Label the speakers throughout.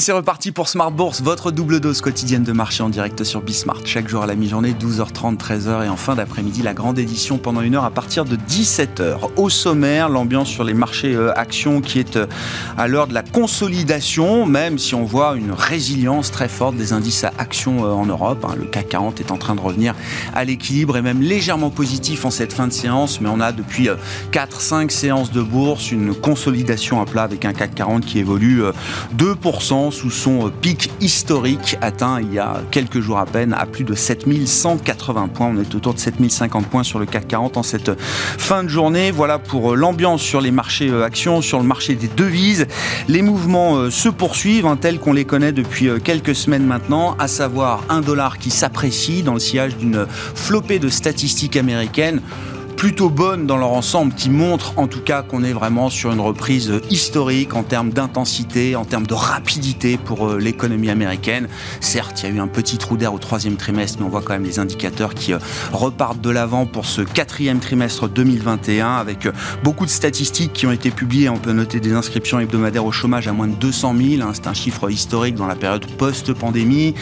Speaker 1: Et c'est reparti pour Smart Bourse, votre double dose quotidienne de marché en direct sur Bismart. Chaque jour à la mi-journée, 12h30, 13h et en fin d'après-midi, la grande édition pendant une heure à partir de 17h. Au sommaire, l'ambiance sur les marchés euh, actions qui est euh, à l'heure de la consolidation, même si on voit une résilience très forte des indices à actions euh, en Europe. Hein. Le CAC 40 est en train de revenir à l'équilibre et même légèrement positif en cette fin de séance, mais on a depuis 4-5 séances de bourse une consolidation à plat avec un CAC 40 qui évolue 2% sous son euh, pic historique atteint il y a quelques jours à peine à plus de 7180 points. On est autour de 7050 points sur le CAC 40 en cette fin de journée. Voilà pour euh, l'ambiance sur les marchés euh, actions, sur le marché des devises. Les mouvements se poursuivent hein, tels qu'on les connaît depuis quelques semaines maintenant, à savoir un dollar qui s'apprécie dans le sillage d'une flopée de statistiques américaines plutôt bonnes dans leur ensemble, qui montrent en tout cas qu'on est vraiment sur une reprise historique en termes d'intensité, en termes de rapidité pour euh, l'économie américaine. Certes, il y a eu un petit trou d'air au troisième trimestre, mais on voit quand même les indicateurs qui euh, repartent de l'avant pour ce quatrième trimestre 2021, avec euh, beaucoup de statistiques qui ont été publiées. On peut noter des inscriptions hebdomadaires au chômage à moins de 200 000, hein. c'est un chiffre historique dans la période post-pandémie.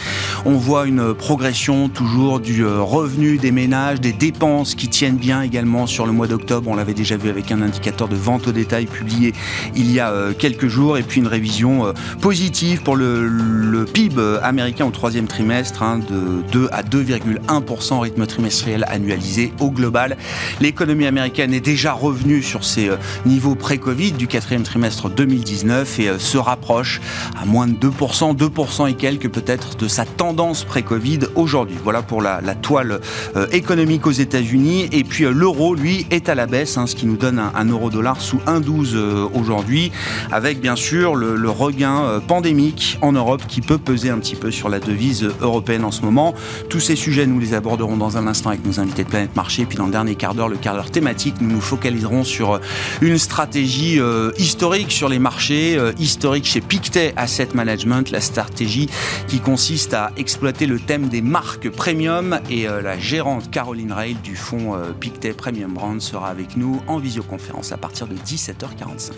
Speaker 1: On voit une progression toujours du revenu des ménages, des dépenses qui tiennent bien également sur le mois d'octobre. On l'avait déjà vu avec un indicateur de vente au détail publié il y a euh, quelques jours. Et puis une révision euh, positive pour le, PIB américain au troisième trimestre hein, de 2 à 2,1% au rythme trimestriel annualisé au global. L'économie américaine est déjà revenue sur ses euh, niveaux pré-Covid du quatrième trimestre 2019 et se rapproche à moins de 2%, 2% et quelques peut-être de sa tendance pré-Covid aujourd'hui. Voilà pour la, la toile économique aux États-Unis. Et puis l'euro lui, est à la baisse, hein, ce qui nous donne un, euro-dollar sous 1,12 euh, aujourd'hui, avec bien sûr le, regain euh, pandémique en Europe qui peut peser un petit peu sur la devise européenne en ce moment. Tous ces sujets, nous les aborderons dans un instant avec nos invités de Planète Marché. Puis dans le dernier quart d'heure, le quart d'heure thématique, nous nous focaliserons sur euh, une stratégie historique sur les marchés, historique chez Pictet Asset Management, la stratégie qui consiste à exploiter le thème des marques premium et la gérante Caroline Rail du fonds Pictet Premium Brand sera avec nous en visioconférence à partir de 17h45.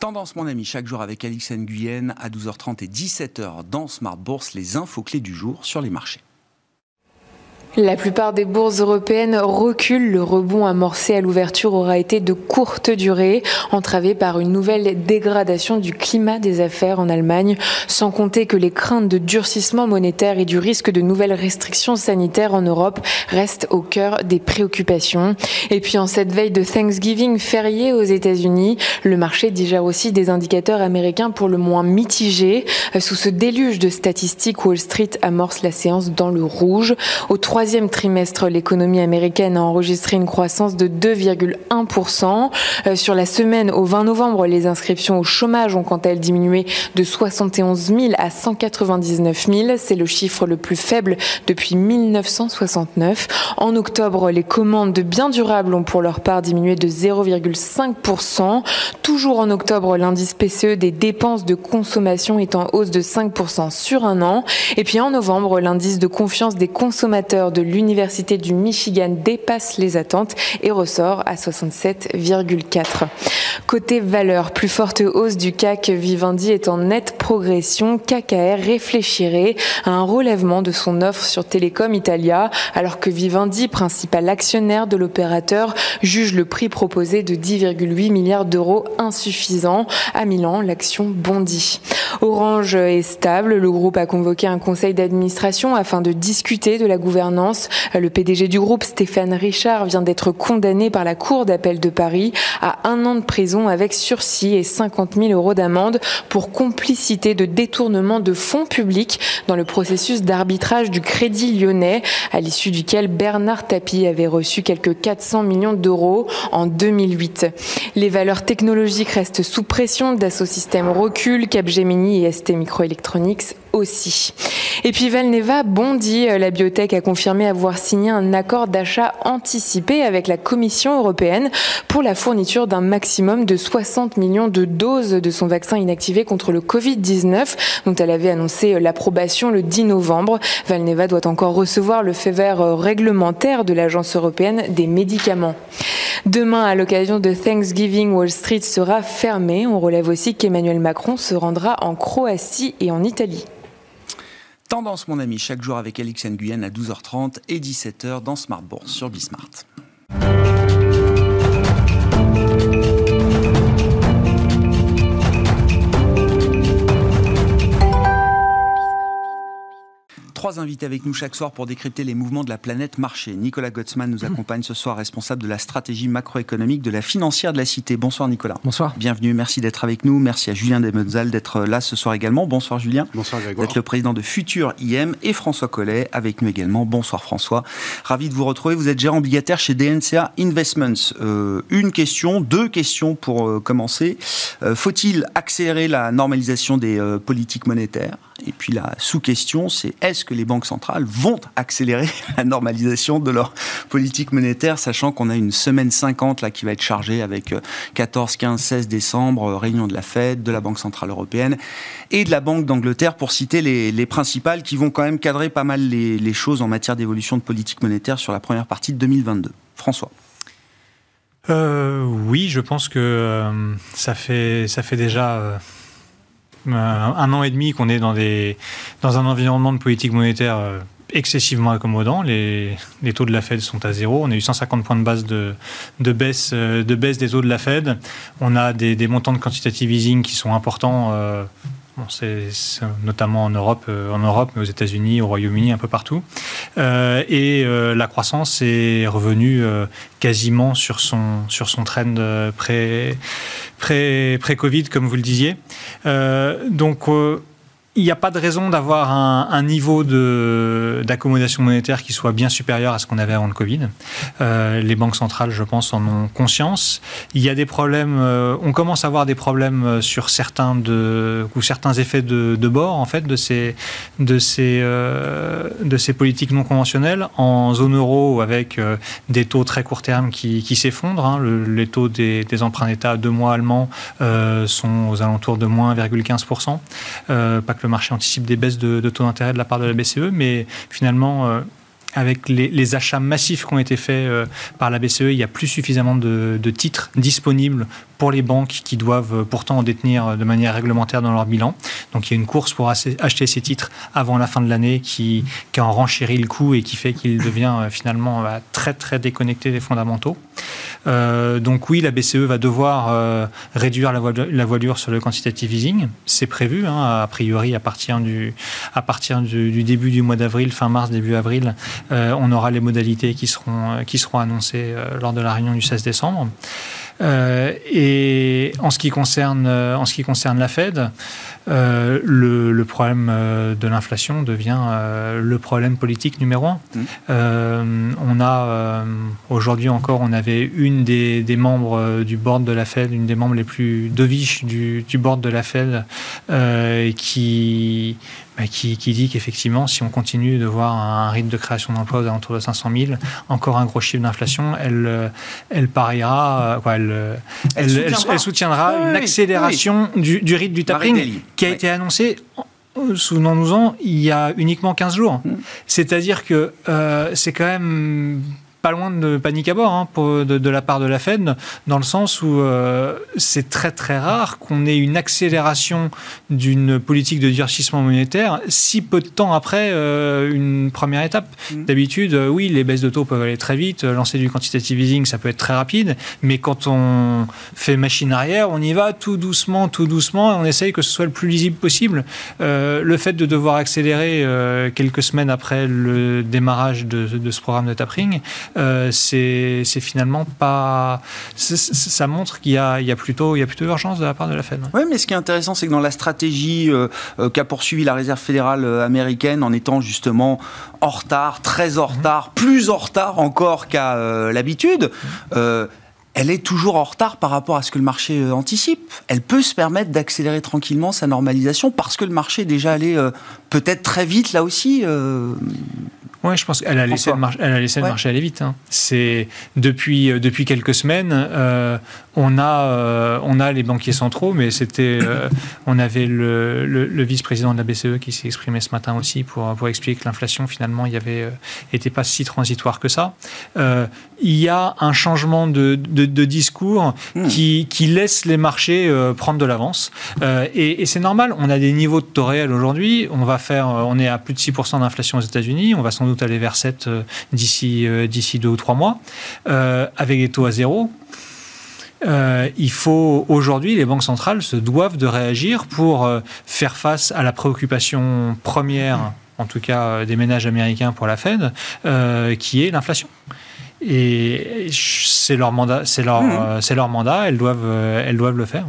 Speaker 1: Tendance, mon ami, chaque jour avec Alix Nguyen à 12h30 et 17h dans Smart Bourse, les infos clés du jour sur les marchés.
Speaker 2: La plupart des bourses européennes reculent. Le rebond amorcé à l'ouverture aura été de courte durée, entravé par une nouvelle dégradation du climat des affaires en Allemagne, sans compter que les craintes de durcissement monétaire et du risque de nouvelles restrictions sanitaires en Europe restent au cœur des préoccupations. Et puis en cette veille de Thanksgiving férié aux États-Unis, le marché digère aussi des indicateurs américains pour le moins mitigés. Sous ce déluge de statistiques, Wall Street amorce la séance dans le rouge. Troisième trimestre, l'économie américaine a enregistré une croissance de 2,1%. Euh, sur la semaine au 20 novembre, les inscriptions au chômage ont quant à elles diminué de 71 000 à 199 000. C'est le chiffre le plus faible depuis 1969. En octobre, les commandes de biens durables ont pour leur part diminué de 0,5%. Toujours en octobre, l'indice PCE des dépenses de consommation est en hausse de 5% sur un an. Et puis en novembre, l'indice de confiance des consommateurs de l'Université du Michigan dépasse les attentes et ressort à 67,4. Côté valeur, plus forte hausse du CAC Vivendi est en nette progression. KKR réfléchirait à un relèvement de son offre sur Telecom Italia, alors que Vivendi, principal actionnaire de l'opérateur, juge le prix proposé de 10,8 milliards d'euros insuffisant. À Milan, l'action bondit. Orange est stable. Le groupe a convoqué un conseil d'administration afin de discuter de la gouvernance le PDG du groupe, Stéphane Richard, vient d'être condamné par la Cour d'appel de Paris à un an de prison avec sursis et 50 000 euros d'amende pour complicité de détournement de fonds publics dans le processus d'arbitrage du Crédit lyonnais, à l'issue duquel Bernard Tapie avait reçu quelques 400 millions d'euros en 2008. Les valeurs technologiques restent sous pression. Dassault Systèmes recule, Capgemini et ST Microelectronics aussi. Et puis Valneva bondit. La biotech a confirmé avoir signé un accord d'achat anticipé avec la Commission européenne pour la fourniture d'un maximum de 60 millions de doses de son vaccin inactivé contre le Covid-19, dont elle avait annoncé l'approbation le 10 novembre. Valneva doit encore recevoir le fait vert réglementaire de l'Agence européenne des médicaments. Demain, à l'occasion de Thanksgiving, Wall Street sera fermée. On relève aussi qu'Emmanuel Macron se rendra en Croatie et en Italie.
Speaker 1: Tendance, mon ami, chaque jour avec Alix Nguyen à 12h30 et 17h dans Smart Bourse sur Bismart. Trois invités avec nous chaque soir pour décrypter les mouvements de la planète marché. Nicolas Gottsman nous accompagne ce soir, responsable de la stratégie macroéconomique de la financière de la Cité. Bonsoir Nicolas.
Speaker 3: Bonsoir.
Speaker 1: Bienvenue, merci d'être avec nous. Merci à Julien Demenzal d'être là ce soir également. Bonsoir Julien.
Speaker 4: Bonsoir Grégoire.
Speaker 1: D'être le président de Futur IM et François Collet avec nous également. Bonsoir François. Ravi de vous retrouver. Vous êtes gérant obligataire chez DNCA Investments. Euh, une question, deux questions pour euh, commencer. Euh, faut-il accélérer la normalisation des politiques monétaires? Et puis la sous-question, c'est est-ce que les banques centrales vont accélérer la normalisation de leur politique monétaire, sachant qu'on a une semaine 50 là qui va être chargée avec 14, 15, 16 décembre, euh, réunion de la Fed, de la Banque centrale européenne et de la Banque d'Angleterre, pour citer les, principales qui vont quand même cadrer pas mal les, choses en matière d'évolution de politique monétaire sur la première partie de 2022. François.
Speaker 3: Euh, oui, je pense que euh, ça, fait, ça fait déjà un an et demi qu'on est dans, un environnement de politique monétaire euh, excessivement accommodant. Les, taux de la Fed sont à zéro. On a eu 150 points de base de, baisse, euh, de des taux de la Fed. On a des montants de quantitative easing qui sont importants c'est notamment en Europe, euh, en Europe, mais aux États-Unis, au Royaume-Uni, un peu partout. Euh, et euh, la croissance est revenue quasiment sur son sur son trend pré pré pré Covid, comme vous le disiez. donc il n'y a pas de raison d'avoir un, niveau d'accommodation monétaire qui soit bien supérieur à ce qu'on avait avant le Covid. Euh, les banques centrales, je pense, en ont conscience. Il y a des problèmes, euh, on commence à avoir des problèmes euh, sur certains, de, ou certains effets de, bord, en fait, de ces, de, ces, de ces politiques non conventionnelles en zone euro avec des taux très court terme qui, qui s'effondrent. Hein. les taux des, des emprunts d'État deux mois allemands sont aux alentours de moins 1,15%. pas le marché anticipe des baisses de, taux d'intérêt de la part de la BCE, mais finalement, euh, avec les, achats massifs qui ont été faits euh, par la BCE, il n'y a plus suffisamment de, de, titres disponibles pour les banques qui doivent pourtant en détenir de manière réglementaire dans leur bilan. Donc il y a une course pour acheter ces titres avant la fin de l'année qui, qui en renchérit le coût et qui fait qu'il devient euh, finalement euh, très très déconnecté des fondamentaux. Euh, donc oui, la BCE va devoir réduire la, voilure sur le quantitative easing. C'est prévu, hein, a priori, à partir du, à partir du, début du mois d'avril, fin mars, début avril, on aura les modalités qui seront, qui seront annoncées lors de la réunion du 16 décembre. Euh, et en ce qui concerne, euh, en ce qui concerne la Fed, euh, le, le, problème de l'inflation devient le problème politique numéro un. Mmh. on a aujourd'hui encore, on avait une des, des, membres du board de la Fed, une des membres les plus doviches du, du board de la Fed, qui bah, qui, dit qu'effectivement, si on continue de voir un rythme de création d'emplois aux alentours de 500 000, encore un gros chiffre d'inflation, elle, euh, elle pariera, euh, quoi, elle, euh, elle, elle, soutiendra, une accélération Du, du, rythme du tapering qui a été annoncé souvenons-nous-en, il y a uniquement 15 jours. Mm. C'est-à-dire que c'est quand même pas loin de panique à bord hein, de, la part de la Fed, dans le sens où euh, c'est très très rare qu'on ait une accélération d'une politique de durcissement monétaire si peu de temps après euh, une première étape. Mmh. D'habitude, euh, oui, les baisses de taux peuvent aller très vite, lancer du quantitative easing, ça peut être très rapide, mais quand on fait machine arrière, on y va tout doucement, tout doucement, et on essaye que ce soit le plus lisible possible. le fait de devoir accélérer quelques semaines après le démarrage de, de ce programme de tapering, euh, c'est finalement pas. Ça montre qu'il y, y, a plutôt, il y a plutôt urgence de la part de la Fed.
Speaker 1: Oui, mais ce qui est intéressant, c'est que dans la stratégie euh, euh, qu'a poursuivi la Réserve fédérale américaine, en étant justement en retard, très en retard, plus en retard encore qu'à l'habitude, elle est toujours en retard par rapport à ce que le marché anticipe. Elle peut se permettre d'accélérer tranquillement sa normalisation parce que le marché est déjà allé euh, peut-être très vite là aussi. Euh,
Speaker 3: oui, je pense qu'elle a laissé, le, elle a laissé le marché aller vite. Hein. C'est depuis euh, depuis quelques semaines, euh, on a euh, on a les banquiers centraux, mais c'était on avait le, le, vice-président de la BCE qui s'est exprimé ce matin aussi pour pour expliquer que l'inflation finalement il y avait était pas si transitoire que ça. il y a un changement de, de, de discours hmm. qui, qui laisse les marchés prendre de l'avance et, et c'est normal. On a des niveaux de taux réels aujourd'hui. On va faire on est à plus de 6% d'inflation aux États-Unis. On va sans doute aller vers 7 euh, d'ici euh, d'ici deux ou trois mois, euh, avec des taux à zéro. il faut aujourd'hui, les banques centrales se doivent de réagir pour faire face à la préoccupation première, en tout cas des ménages américains pour la Fed, qui est l'inflation. Et c'est leur mandat, c'est leur, mmh. leur mandat. Elles doivent, elles doivent le faire.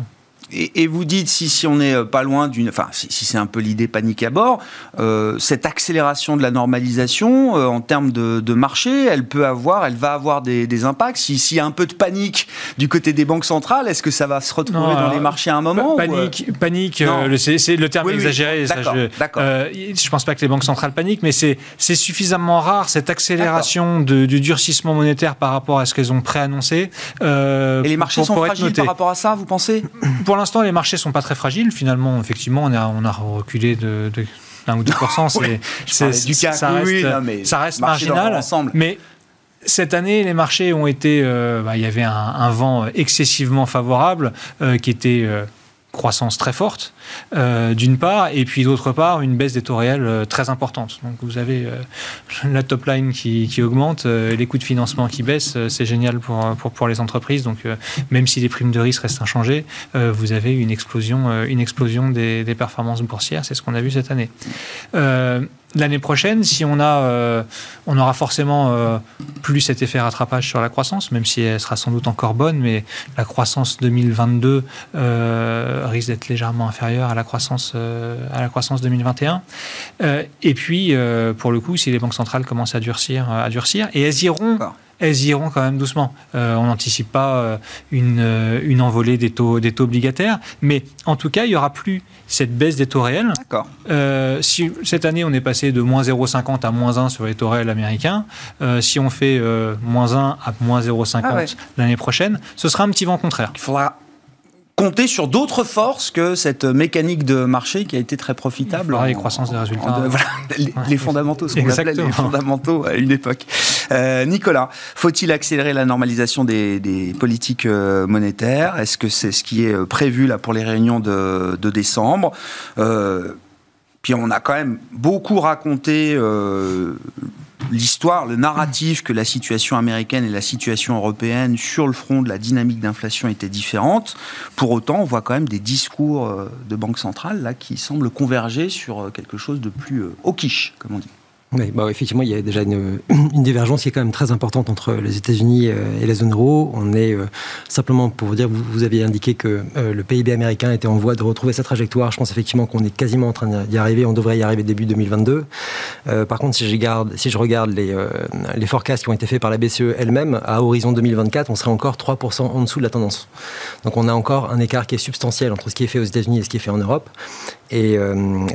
Speaker 1: Et, vous dites, si, si on n'est euh, pas loin d'une... Enfin, si, c'est un peu l'idée panique à bord, euh, cette accélération de la normalisation euh, en termes de, marché, elle peut avoir, elle va avoir des, impacts. S'il y a un peu de panique du côté des banques centrales, est-ce que ça va se retrouver dans les marchés à un moment
Speaker 3: Panique, panique c'est le terme exagéré. je, ne pense pas que les banques centrales paniquent, mais c'est suffisamment rare, cette accélération du durcissement monétaire par rapport à ce qu'elles ont préannoncé.
Speaker 1: Et les marchés sont fragiles par rapport à ça, vous pensez?
Speaker 3: L'instant, les marchés sont pas très fragiles. Finalement, effectivement, on a, on a reculé de, 1 ou 2
Speaker 1: c'est, du ça,
Speaker 3: reste, ça reste marginal. Mais cette année, les marchés ont été. Euh, bah, il y avait un, vent excessivement favorable euh, qui était. Euh, croissance très forte, euh, d'une part, et puis d'autre part, une baisse des taux réels euh, très importante. Donc vous avez euh, la top line qui, qui augmente, les coûts de financement qui baissent, c'est génial pour, pour, pour, les entreprises. Donc même si les primes de risque restent inchangées, vous avez une explosion, une explosion des, des performances boursières, c'est ce qu'on a vu cette année. L'année prochaine, si on a, on aura forcément plus cet effet rattrapage sur la croissance, même si elle sera sans doute encore bonne, mais la croissance 2022 euh, risque d'être légèrement inférieure à la croissance, à la croissance 2021. et puis, pour le coup, si les banques centrales commencent à durcir, à durcir, et elles iront elles iront quand même doucement. Euh, on n'anticipe pas euh, une, euh, une, envolée des taux, des taux obligataires, mais en tout cas, il n'y aura plus cette baisse des taux réels. D'accord. si cette année, on est passé de moins 0,50 à moins 1 sur les taux réels américains, si on fait moins 1 à moins 0,50 ah l'année prochaine, ce sera un petit vent contraire.
Speaker 1: Il faudra compter sur d'autres forces que cette mécanique de marché qui a été très profitable.
Speaker 3: les croissances des résultats.
Speaker 1: les, fondamentaux, ce qu'on appelait les fondamentaux à une époque. Euh, Nicolas, faut-il accélérer la normalisation des, politiques euh, monétaires? Est-ce que c'est ce qui est euh, prévu là pour les réunions de, décembre? Puis on a quand même beaucoup raconté l'histoire, le narratif que la situation américaine et la situation européenne sur le front de la dynamique d'inflation étaient différentes. Pour autant, on voit quand même des discours de banque centrale là qui semblent converger sur quelque chose de plus hawkish, comme on dit.
Speaker 4: Oui, bah, effectivement, il y a déjà une, une, divergence qui est quand même très importante entre les États-Unis euh, et la zone euro. On est euh, simplement pour vous dire, vous, vous aviez indiqué que euh, le PIB américain était en voie de retrouver sa trajectoire. Je pense effectivement qu'on est quasiment en train d'y arriver. On devrait y arriver début 2022. par contre, si je regarde, si je regarde les, les forecasts qui ont été faits par la BCE elle-même, à horizon 2024, on serait encore 3% en dessous de la tendance. Donc on a encore un écart qui est substantiel entre ce qui est fait aux États-Unis et ce qui est fait en Europe. Et,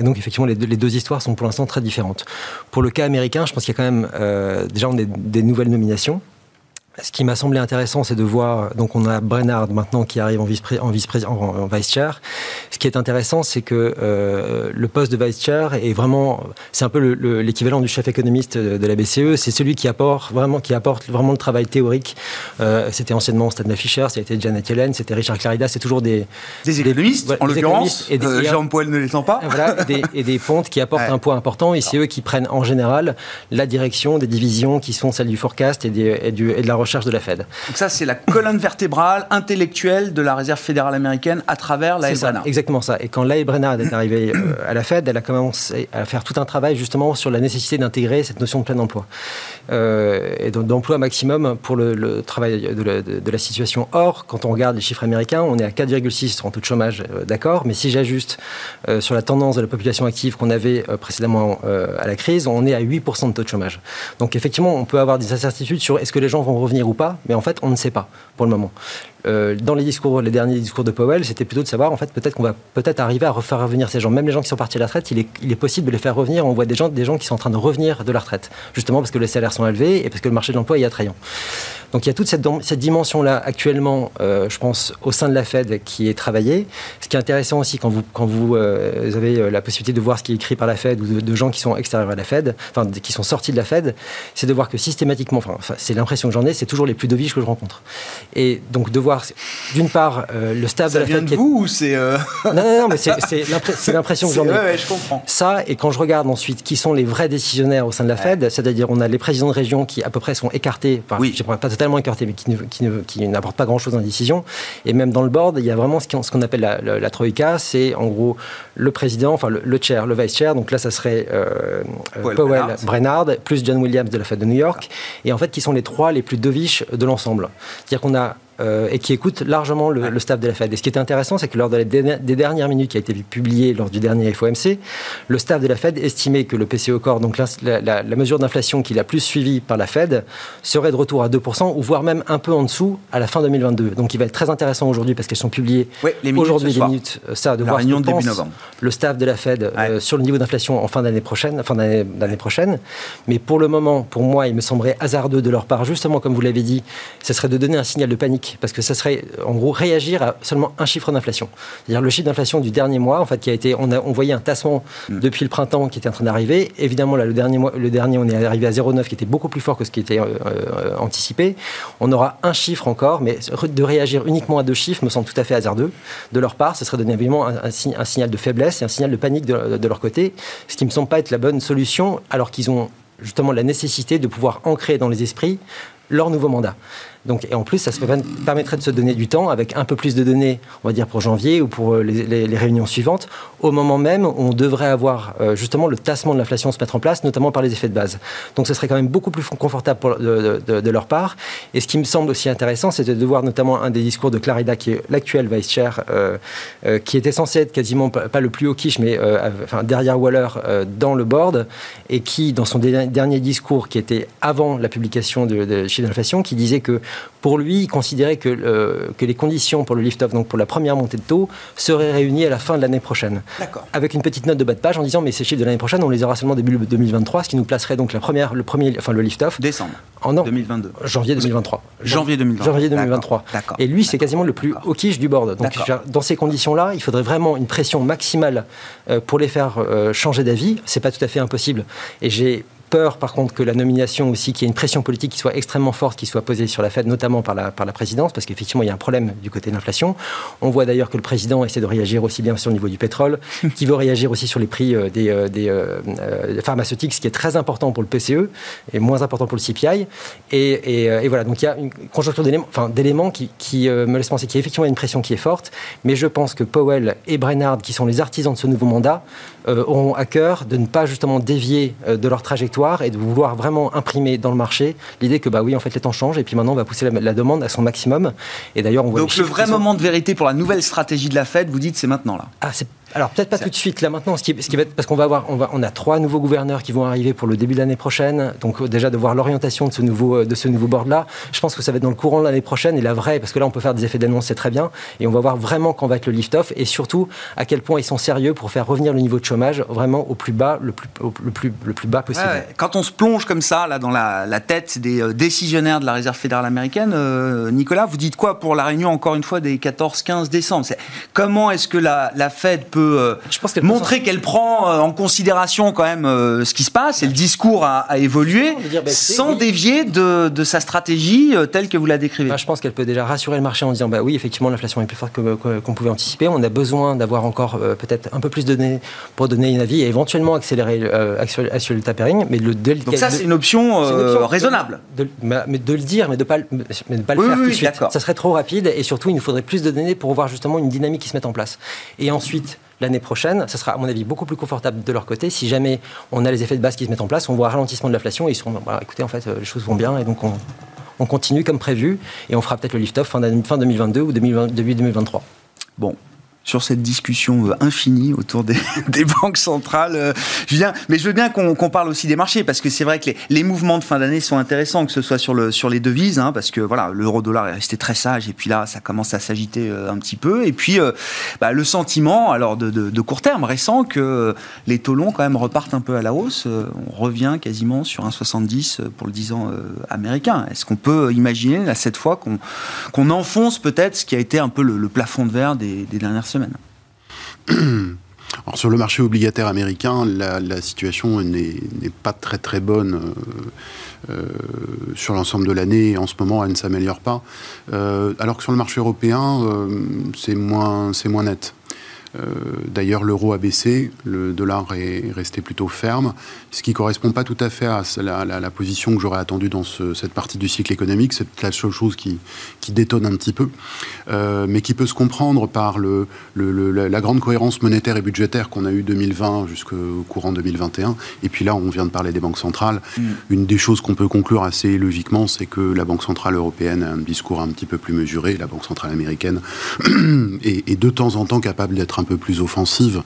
Speaker 4: donc effectivement, les deux, histoires sont pour l'instant très différentes. Pour le cas américain, je pense qu'il y a quand même, euh, déjà, des nouvelles nominations. Ce qui m'a semblé intéressant, c'est de voir, donc on a Brennard maintenant qui arrive en vice, en vice, en vice chair. Ce qui est intéressant, c'est que euh, le poste de vice chair est vraiment, c'est un peu l'équivalent du chef économiste de la BCE. C'est celui qui apporte vraiment, qui apporte vraiment le travail théorique. Euh, c'était anciennement Stadna Fischer, c'était Janet Yellen, c'était Richard Clarida. C'est toujours des
Speaker 1: des économistes, en l'occurrence. Et euh, Jean Paul ne l'étant pas.
Speaker 4: Voilà, et des, et des pontes qui apportent un poids important. Et c'est eux qui prennent en général la direction des divisions qui sont celles du forecast et, des, et, du, et de la recherche de la Fed.
Speaker 1: Donc ça, c'est la colonne vertébrale intellectuelle de la Réserve fédérale américaine à travers la.
Speaker 4: Exactement ça. Et quand Brennard est arrivée euh, à la Fed, elle a commencé à faire tout un travail justement sur la nécessité d'intégrer cette notion de plein emploi. Euh, et d'emploi maximum pour le, travail de la, situation. Or, quand on regarde les chiffres américains, on est à 4,6 en taux de chômage, euh, d'accord, mais si j'ajuste sur la tendance de la population active qu'on avait précédemment à la crise, on est à 8% de taux de chômage. Donc effectivement, on peut avoir des incertitudes sur est-ce que les gens vont revenir ou pas, mais en fait, on ne sait pas pour le moment. Euh, dans les discours, les derniers discours de Powell, c'était plutôt de savoir, en fait, peut-être qu'on va peut-être arriver à refaire revenir ces gens. Même les gens qui sont partis à la retraite, il est, il est, possible de les faire revenir. On voit des gens, des gens qui sont en train de revenir de la retraite, justement parce que les salaires sont élevés et parce que le marché de l'emploi est attrayant. Donc il y a toute cette, cette dimension-là actuellement, euh, je pense, au sein de la Fed qui est travaillée. Ce qui est intéressant aussi quand vous, quand vous, euh, avez euh, la possibilité de voir ce qui est écrit par la Fed ou de, gens qui sont extérieurs à la Fed, enfin qui sont sortis de la Fed, c'est de voir que systématiquement, enfin c'est l'impression que j'en ai, c'est toujours les plus dovish que je rencontre. Et donc de voir, d'une part, le staff
Speaker 1: de
Speaker 4: la
Speaker 1: vient
Speaker 4: Fed...
Speaker 1: de vous ou c'est...
Speaker 4: Non, non, non, mais c'est l'impression que j'en ai.
Speaker 1: Ouais, je comprends.
Speaker 4: Ça, et quand je regarde ensuite qui sont les vrais décisionnaires au sein de la Fed, c'est-à-dire on a les présidents de région qui à peu près sont écartés, enfin,
Speaker 1: oui.
Speaker 4: je ne pas totalement écartés, mais qui ne qui, qui n'apporte pas grand-chose la décision. Et même dans le board, il y a vraiment ce qu'on appelle la, la, troïka, c'est en gros le président, enfin le, chair, le vice-chair, donc là ça serait euh, Powell, Brennard. plus John Williams de la Fed de New York, et en fait qui sont les trois les plus dovish de l'ensemble. C'est-à-dire qu'on a euh, et qui écoute largement le, le, staff de la Fed. Et ce qui est intéressant, c'est que lors des, des, dernières minutes qui a été publié lors du dernier FOMC, le staff de la Fed estimait que le PCE Core, donc la, la, la mesure d'inflation qui l'a plus suivie par la Fed, serait de retour à 2%, ou voire même un peu en dessous à la fin 2022. Donc il va être très intéressant aujourd'hui parce qu'elles sont publiées
Speaker 1: oui,
Speaker 4: aujourd'hui les minutes, ça, de
Speaker 1: la
Speaker 4: voir ce
Speaker 1: début novembre.
Speaker 4: le staff de la Fed ouais. euh, sur le niveau d'inflation en fin d'année prochaine, fin d'année prochaine. Mais pour le moment, pour moi, il me semblerait hasardeux de leur part, justement comme vous l'avez dit, ce serait de donner un signal de panique, parce que ça serait en gros réagir à seulement un chiffre d'inflation. C'est-à-dire le chiffre d'inflation du dernier mois, en fait, qui a été, on, a, on voyait un tassement mm. depuis le printemps qui était en train d'arriver. Évidemment, là, le dernier, mois, le dernier, on est arrivé à 0,9 qui était beaucoup plus fort que ce qui était euh, euh, anticipé. On aura un chiffre encore, mais de réagir uniquement à deux chiffres me semble tout à fait hasardeux. De leur part, ce serait donner évidemment un, un, un, signal de faiblesse et un signal de panique de, de leur côté, ce qui me semble pas être la bonne solution, alors qu'ils ont justement la nécessité de pouvoir ancrer dans les esprits leur nouveau mandat. Donc, et en plus, ça se permettrait de se donner du temps avec un peu plus de données, on va dire pour janvier ou pour les, les, réunions suivantes, au moment même où on devrait avoir euh, justement le tassement de l'inflation se mettre en place, notamment par les effets de base. Donc ce serait quand même beaucoup plus confortable de, leur part. Et ce qui me semble aussi intéressant, c'est de voir notamment un des discours de Clarida, qui est l'actuel vice-chair, euh, euh, qui était censé être quasiment pas, le plus haut quiche, mais enfin, derrière Waller dans le board, et qui, dans son dernier discours, qui était avant la publication de, de chiffre d'inflation, qui disait que pour lui, il considérait que, euh, que les conditions pour le lift-off, donc pour la première montée de taux, seraient réunies à la fin de l'année prochaine. Avec une petite note de bas de page en disant mais ces chiffres de l'année prochaine, on les aura seulement début 2023, ce qui nous placerait donc la première, le premier, enfin le lift-off.
Speaker 1: Décembre.
Speaker 4: En non,
Speaker 1: 2022.
Speaker 4: Janvier 2023.
Speaker 1: Janvier 2023.
Speaker 4: Janvier 2023. Et lui, c'est quasiment le plus au quiche du board. Donc dans ces conditions-là, il faudrait vraiment une pression maximale euh, pour les faire euh, changer d'avis. C'est pas tout à fait impossible. Et j'ai par contre, que la nomination aussi, qu'il y ait une pression politique qui soit extrêmement forte, qui soit posée sur la Fed, notamment par la, par la présidence, parce qu'effectivement, il y a un problème du côté de l'inflation. On voit d'ailleurs que le président essaie de réagir aussi bien sur le niveau du pétrole, qui veut réagir aussi sur les prix euh, des, euh, des euh, pharmaceutiques, ce qui est très important pour le PCE et moins important pour le CPI. Et, et, voilà, donc il y a une conjoncture d'éléments, enfin, d'éléments qui, qui me laissent penser qu'il y a effectivement une pression qui est forte, mais je pense que Powell et Brennard, qui sont les artisans de ce nouveau mandat, auront à cœur de ne pas justement dévier de leur trajectoire et de vouloir vraiment imprimer dans le marché l'idée que bah oui en fait les temps changent et puis maintenant on va pousser la, la demande à son maximum. Et d'ailleurs on voit
Speaker 1: donc le vrai moment de vérité pour la nouvelle stratégie de la Fed vous dites c'est maintenant là.
Speaker 4: Ah alors peut-être pas tout de suite là maintenant, ce qui, ce qui va être, parce qu'on va avoir, on, va, on a trois nouveaux gouverneurs qui vont arriver pour le début de l'année prochaine. Donc déjà de voir l'orientation de ce nouveau de ce nouveau board là. Je pense que ça va être dans le courant de l'année prochaine et la vraie, parce que là on peut faire des effets d'annonce, c'est très bien, et on va voir vraiment quand va être le lift off et surtout à quel point ils sont sérieux pour faire revenir le niveau de chômage vraiment au plus bas, le plus au, le plus le plus bas possible.
Speaker 1: Ouais, quand on se plonge comme ça là dans la, la tête des euh, décisionnaires de la Réserve fédérale américaine, euh, Nicolas, vous dites quoi pour la réunion encore une fois des 14-15 décembre? Comment est-ce que la, la Fed peut euh,
Speaker 4: je pense
Speaker 1: montrer qu'elle prend euh, en considération quand même euh, ce qui se passe et le discours a, a évolué dire, bah, sans oui. dévier de, de, sa stratégie telle que vous la décrivez.
Speaker 4: Bah, je pense qu'elle peut déjà rassurer le marché en disant bah oui effectivement l'inflation est plus forte qu'on que, qu pouvait anticiper. On a besoin d'avoir encore peut-être un peu plus de données pour donner un avis et éventuellement accélérer assurer le tapering. Mais le de,
Speaker 1: donc ça c'est une option, une option raisonnable.
Speaker 4: De, mais de le dire mais de pas mais de pas le
Speaker 1: oui,
Speaker 4: faire
Speaker 1: oui,
Speaker 4: tout de suite.
Speaker 1: Ça
Speaker 4: serait trop rapide et surtout il nous faudrait plus de données pour voir justement une dynamique qui se mette en place. Et ensuite l'année prochaine, ça sera à mon avis beaucoup plus confortable de leur côté. Si jamais on a les effets de base qui se mettent en place, on voit un ralentissement de l'inflation et ils seront, voilà, écoutez, en fait, les choses vont bien et donc on, on continue comme prévu et on fera peut-être le lift-off fin, fin 2022 ou 2020, début 2023.
Speaker 1: Bon, sur cette discussion euh, infinie autour des, banques centrales. Euh, Julien, mais je veux bien qu'on parle aussi des marchés, parce que c'est vrai que les, mouvements de fin d'année sont intéressants, que ce soit sur, le, sur les devises, hein, parce que voilà, l'euro-dollar est resté très sage, et puis là, ça commence à s'agiter euh, un petit peu. Et puis, bah, le sentiment, alors de, court terme, récent, que les taux longs, quand même, repartent un peu à la hausse. on revient quasiment sur un 70 pour le 10 ans américain. Est-ce qu'on peut imaginer, là, cette fois, qu'on enfonce peut-être ce qui a été un peu le, plafond de verre des, des dernières semaines?
Speaker 5: Alors sur le marché obligataire américain, la, situation n'est pas très très bonne euh, euh, sur l'ensemble de l'année. En ce moment, elle ne s'améliore pas. Euh, alors que sur le marché européen, c'est moins, moins net. Euh, d'ailleurs, l'euro a baissé, le dollar est resté plutôt ferme, ce qui ne correspond pas tout à fait à la, position que j'aurais attendue dans cette partie du cycle économique. C'est la seule chose qui, détonne un petit peu, euh, mais qui peut se comprendre par le, la grande cohérence monétaire et budgétaire qu'on a eu 2020 jusqu'au courant 2021. Et puis là, on vient de parler des banques centrales. Mm. Une des choses qu'on peut conclure assez logiquement, c'est que la Banque centrale européenne a un discours un petit peu plus mesuré, la Banque centrale américaine est, est de temps en temps capable d'être un peu plus offensive.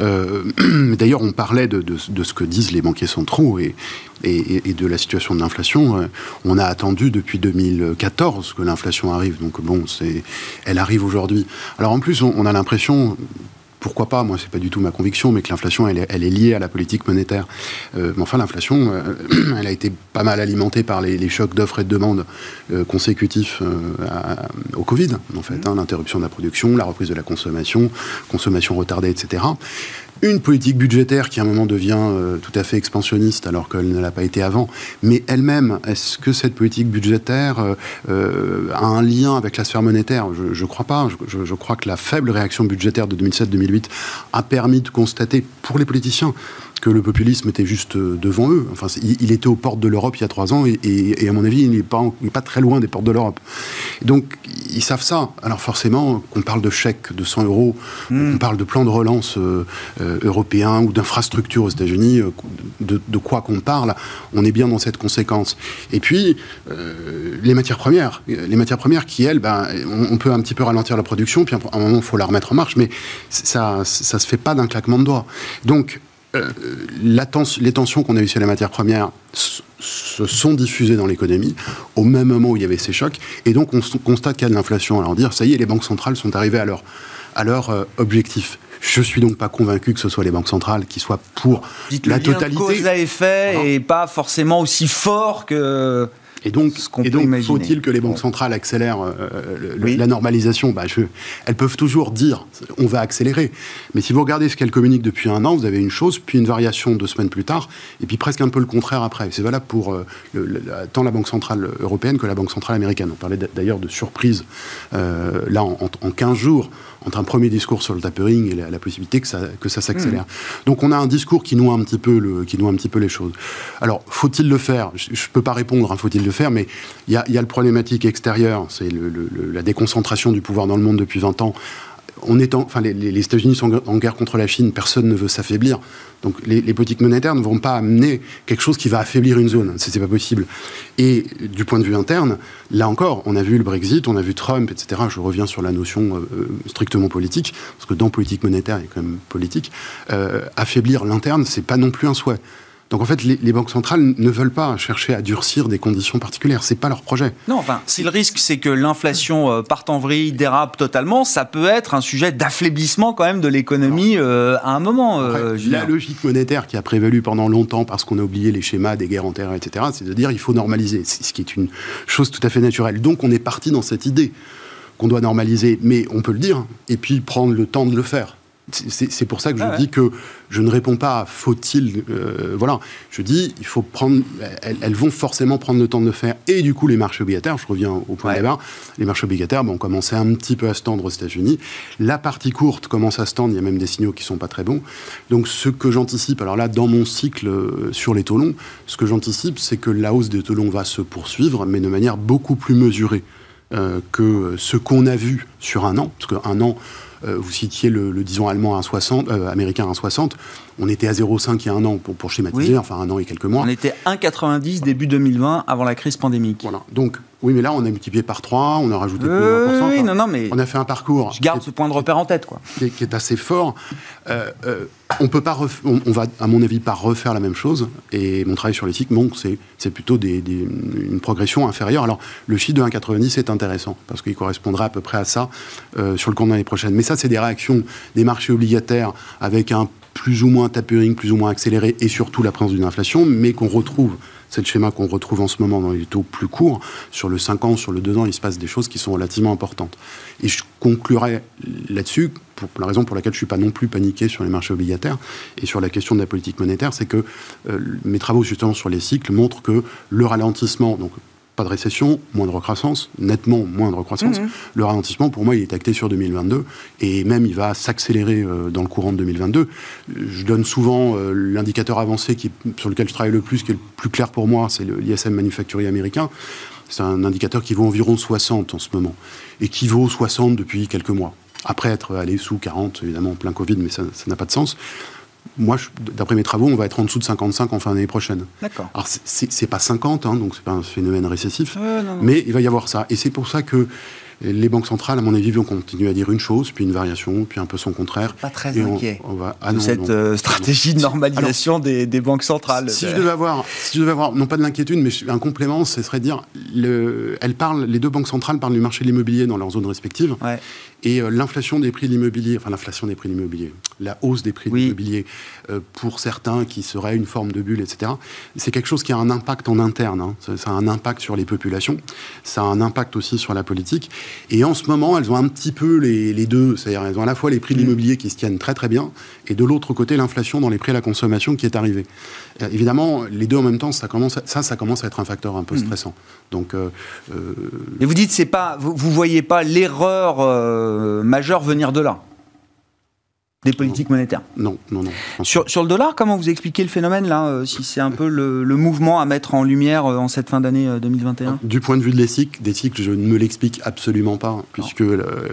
Speaker 5: Euh, d'ailleurs, on parlait de, ce que disent les banquiers centraux et, de la situation de l'inflation. Euh, on a attendu depuis 2014 que l'inflation arrive. Donc bon, elle arrive aujourd'hui. Alors en plus, on a l'impression, pourquoi pas, moi c'est pas du tout ma conviction, mais que l'inflation elle, est liée à la politique monétaire. Euh, mais enfin l'inflation, euh, elle a été pas mal alimentée par les, chocs d'offres et de demande euh, consécutifs au Covid, en fait, hein, l'interruption de la production, la reprise de la consommation, consommation retardée, etc une politique budgétaire qui à un moment devient euh, tout à fait expansionniste alors qu'elle ne l'a pas été avant, mais elle-même, est-ce que cette politique budgétaire euh, euh, a un lien avec la sphère monétaire? Je ne crois pas. Je, je, crois que la faible réaction budgétaire de 2007-2008 a permis de constater pour les politiciens que le populisme était juste euh, devant eux. Enfin, il, était aux portes de l'Europe il y a trois ans et, à mon avis, il n'est pas, pas très loin des portes de l'Europe. Donc, ils savent ça. Alors forcément, qu'on parle de chèques de 100 euros, hmm. qu'on parle de plan de relance euh, euh, européen ou d'infrastructures aux États-Unis, de, quoi qu'on parle, on est bien dans cette conséquence. Et puis, les matières premières, les matières premières qui, elles, ben, on, peut un petit peu ralentir la production, puis à un moment, il faut la remettre en marche, mais ça, ça se fait pas d'un claquement de doigts. Donc, euh, les tensions qu'on a eues sur les matières premières se sont diffusées dans l'économie au même moment où il y avait ces chocs. Et donc, on constate qu'il y a de l'inflation. Alors, dire, ça y est, les banques centrales sont arrivées à leur, à leur euh, objectif. Je suis donc pas convaincu que ce soit les banques centrales qui soient pour la totalité.
Speaker 1: Cause à effet et pas forcément aussi fort que.
Speaker 5: Et donc, faut-il que les banques centrales accélèrent euh, la normalisation? Bah, Elles peuvent toujours dire on va accélérer. Mais si vous regardez ce qu'elles communiquent depuis un an, vous avez une chose, puis une variation deux semaines plus tard, et puis presque un peu le contraire après. C'est valable pour euh, tant la Banque centrale européenne que la Banque centrale américaine. On parlait d'ailleurs de surprise euh, là en, en 15 jours un premier discours sur le tapering et la, possibilité que ça, que ça s'accélère. Donc on a un discours qui noie un petit peu, le, qui noie un petit peu les choses. Alors, faut-il le faire? Je ne peux pas répondre, hein, faut-il le faire, mais il y a, y a, le problématique extérieur, c'est la déconcentration du pouvoir dans le monde depuis 20 ans enfin, les, États-Unis sont en guerre contre la Chine, personne ne veut s'affaiblir. Donc les, politiques monétaires ne vont pas amener quelque chose qui va affaiblir une zone. C'est pas possible. Et du point de vue interne, là encore, on a vu le Brexit, on a vu Trump, etc. Je reviens sur la notion euh, strictement politique, parce que dans politique monétaire, il y a quand même politique. Euh, affaiblir l'interne, c'est pas non plus un souhait. Donc en fait, les, banques centrales ne veulent pas chercher à durcir des conditions particulières. C'est pas leur projet.
Speaker 1: Non, enfin, si le risque c'est que l'inflation euh, parte en vrille, dérape totalement, ça peut être un sujet d'affaiblissement quand même de l'économie euh, à un moment.
Speaker 5: Euh, la logique monétaire qui a prévalu pendant longtemps parce qu'on a oublié les schémas des guerres antérieures, etc., c'est de dire il faut normaliser, ce qui est une chose tout à fait naturelle. Donc on est parti dans cette idée qu'on doit normaliser, mais on peut le dire, et puis prendre le temps de le faire. C'est pour ça que je ah dis que je ne réponds pas à faut-il. Euh, voilà, je dis il faut prendre. Elles, vont forcément prendre le temps de le faire. Et du coup, les marchés obligataires, je reviens au point de départ, les marchés obligataires bon, ont commencé un petit peu à se tendre aux États-Unis. La partie courte commence à se tendre. Il y a même des signaux qui sont pas très bons. Donc, ce que j'anticipe, alors là, dans mon cycle euh, sur les taux longs, ce que j'anticipe, c'est que la hausse des taux longs va se poursuivre, mais de manière beaucoup plus mesurée. Euh, que ce qu'on a vu sur un an, parce qu'un an, vous citiez le, disons allemand à 1,60, américain à 1,60. On était à 0,5 il y a un an pour, pour schématiser, enfin un an et quelques mois.
Speaker 1: On était 1,90 début 2020 avant la crise pandémique.
Speaker 5: Voilà. Donc oui, mais là, on a multiplié par 3, on a rajouté
Speaker 1: euh, Oui, non, non, mais.
Speaker 5: On a fait un parcours.
Speaker 1: Je garde ce point de repère en tête, quoi.
Speaker 5: Qui est, assez fort. Euh, euh, on peut pas. On, va, à mon avis, pas refaire la même chose. Et mon travail sur l'éthique montre que c'est plutôt des, une progression inférieure. Alors, le chiffre de 1,90 est intéressant, parce qu'il correspondra à peu près à ça euh, sur le compte l'année prochaine. Mais ça, c'est des réactions des marchés obligataires avec un plus ou moins tapering, plus ou moins accéléré, et surtout la présence d'une inflation, mais qu'on retrouve c'est le schéma qu'on retrouve en ce moment dans les taux plus courts. Sur le 5 ans, sur le 2 ans, il se passe des choses qui sont relativement importantes. Et je conclurai là-dessus, pour la raison pour laquelle je ne suis pas non plus paniqué sur les marchés obligataires et sur la question de la politique monétaire, c'est que euh, mes travaux justement sur les cycles montrent que le ralentissement, donc pas de récession, moindre croissance, nettement moindre croissance. Mhm. Le ralentissement, pour moi, il est acté sur 2022 et même il va s'accélérer euh, dans le courant de 2022. Je donne souvent euh, l'indicateur avancé qui, sur lequel je travaille le plus, qui est le plus clair pour moi, c'est l'ISM manufacturier américain. C'est un indicateur qui vaut environ 60 en ce moment et qui vaut 60 depuis quelques mois. Après être allé sous 40, évidemment, en plein Covid, mais ça n'a pas de sens moi, d'après mes travaux, on va être en dessous de 55 en fin d'année prochaine.
Speaker 1: D'accord.
Speaker 5: Alors, c'est pas 50, hein, donc c'est pas un phénomène récessif, mais il va y avoir ça. Et c'est pour ça que les banques centrales, à mon avis, vont continuer à dire une chose, puis une variation, puis un peu son contraire.
Speaker 1: Pas très inquiet on, va, ah cette euh, stratégie de normalisation des, banques centrales.
Speaker 5: Si je, devais avoir, si je devais avoir, non pas de l'inquiétude, mais un complément, ce serait dire, le, elles parlent, les deux banques centrales parlent du marché de l'immobilier dans leurs zones respectives.
Speaker 1: Ouais.
Speaker 5: Et euh, l'inflation des prix de l'immobilier, enfin l'inflation des prix de l'immobilier, la hausse des prix de l'immobilier, pour certains qui serait une forme de bulle, etc., c'est quelque chose qui a un impact en interne. Hein. Ça, a un impact sur les populations, ça a un impact aussi sur la politique. Et en ce moment, elles ont un petit peu les, les deux. C'est-à-dire, elles ont à la fois les prix de mm. l'immobilier qui se tiennent très très bien, et de l'autre côté, l'inflation dans les prix à la consommation qui est arrivée. Euh, évidemment, les deux en même temps, ça, commence, ça, ça commence à être un facteur un peu mm. stressant. Donc, euh,
Speaker 1: Mais vous dites, c'est pas, vous, vous voyez pas l'erreur euh, majeur venir de là des politiques monétaires.
Speaker 5: Non, non, non.
Speaker 1: Sur, sur, le dollar, comment vous expliquez le phénomène là euh, Si c'est un peu le, mouvement à mettre en lumière euh, en cette fin d'année 2021
Speaker 5: Du point de vue de l'éthique, d'éthique, je ne me l'explique absolument pas, puisque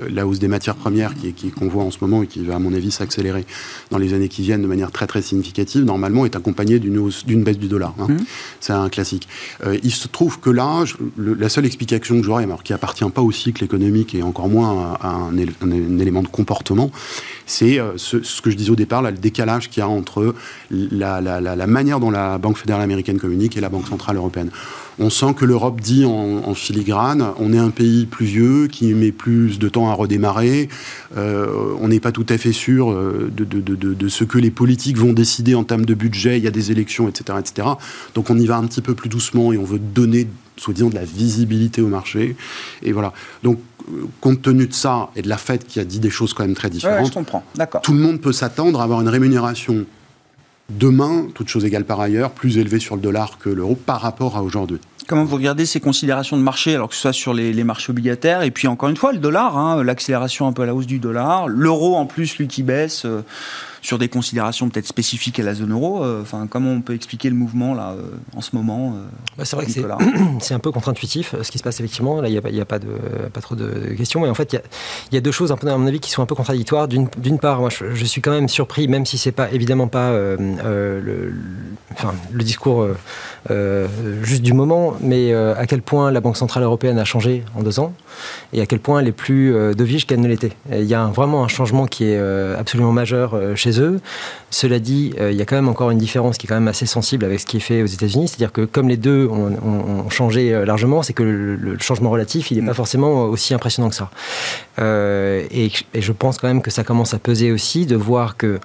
Speaker 5: la hausse des matières premières qu'on qui, qu'on voit en ce moment et qui va, à mon avis, s'accélérer dans les années qui viennent de manière très très significative, normalement est accompagnée d'une d'une baisse du dollar. Hein. Mmh. C'est un classique. il se trouve que là, la seule explication que j'aurais, alors qui appartient pas au cycle économique et encore moins à un, un élément de comportement, c'est ce, que je disais au départ, le décalage qu'il y a entre la, manière dont la Banque fédérale américaine communique et la Banque centrale européenne. On sent que l'Europe dit en, filigrane, on est un pays plus vieux qui met plus de temps à redémarrer, euh, on n'est pas tout à fait sûr euh, de, ce que les politiques vont décider en termes de budget, il y a des élections, etc., etc. Donc on y va un petit peu plus doucement et on veut donner, soi-disant, de la visibilité au marché. Et voilà. Donc compte tenu de ça et de la fête qui a dit des choses quand même très différentes, tout le monde peut s'attendre à avoir une rémunération demain, toute chose égale par ailleurs, plus élevée sur le dollar que l'euro par rapport à aujourd'hui.
Speaker 1: Comment vous regardez ces considérations de marché, alors que ce soit sur les, marchés obligataires, et puis encore une fois, le dollar, hein, l'accélération un peu à la hausse du dollar, l'euro en plus, lui qui baisse. Euh, sur des considérations peut-être spécifiques à la zone euro. Euh, enfin, comment on peut expliquer le mouvement là euh, en ce moment euh,
Speaker 4: bah, C'est vrai que c'est un peu contre-intuitif ce qui se passe effectivement. Là, il n'y a, a, pas, de, pas trop de questions, mais en fait, il y, a, deux choses, à mon avis, qui sont un peu contradictoires. D'une part, moi, je, suis quand même surpris, même si c'est pas évidemment pas le, enfin, le discours juste du moment, mais à quel point la Banque centrale européenne a changé en deux ans et à quel point elle est plus dovish qu'elle ne l'était. Il y a vraiment un changement qui est absolument majeur chez eux. Cela dit, euh, il y a quand même encore une différence qui est quand même assez sensible avec ce qui est fait aux États-Unis, c'est-à-dire que comme les deux ont, changé euh, largement, c'est que le, changement relatif, il n'est pas mm. forcément aussi impressionnant que ça. Euh, et, je pense quand même que ça commence à peser aussi de voir que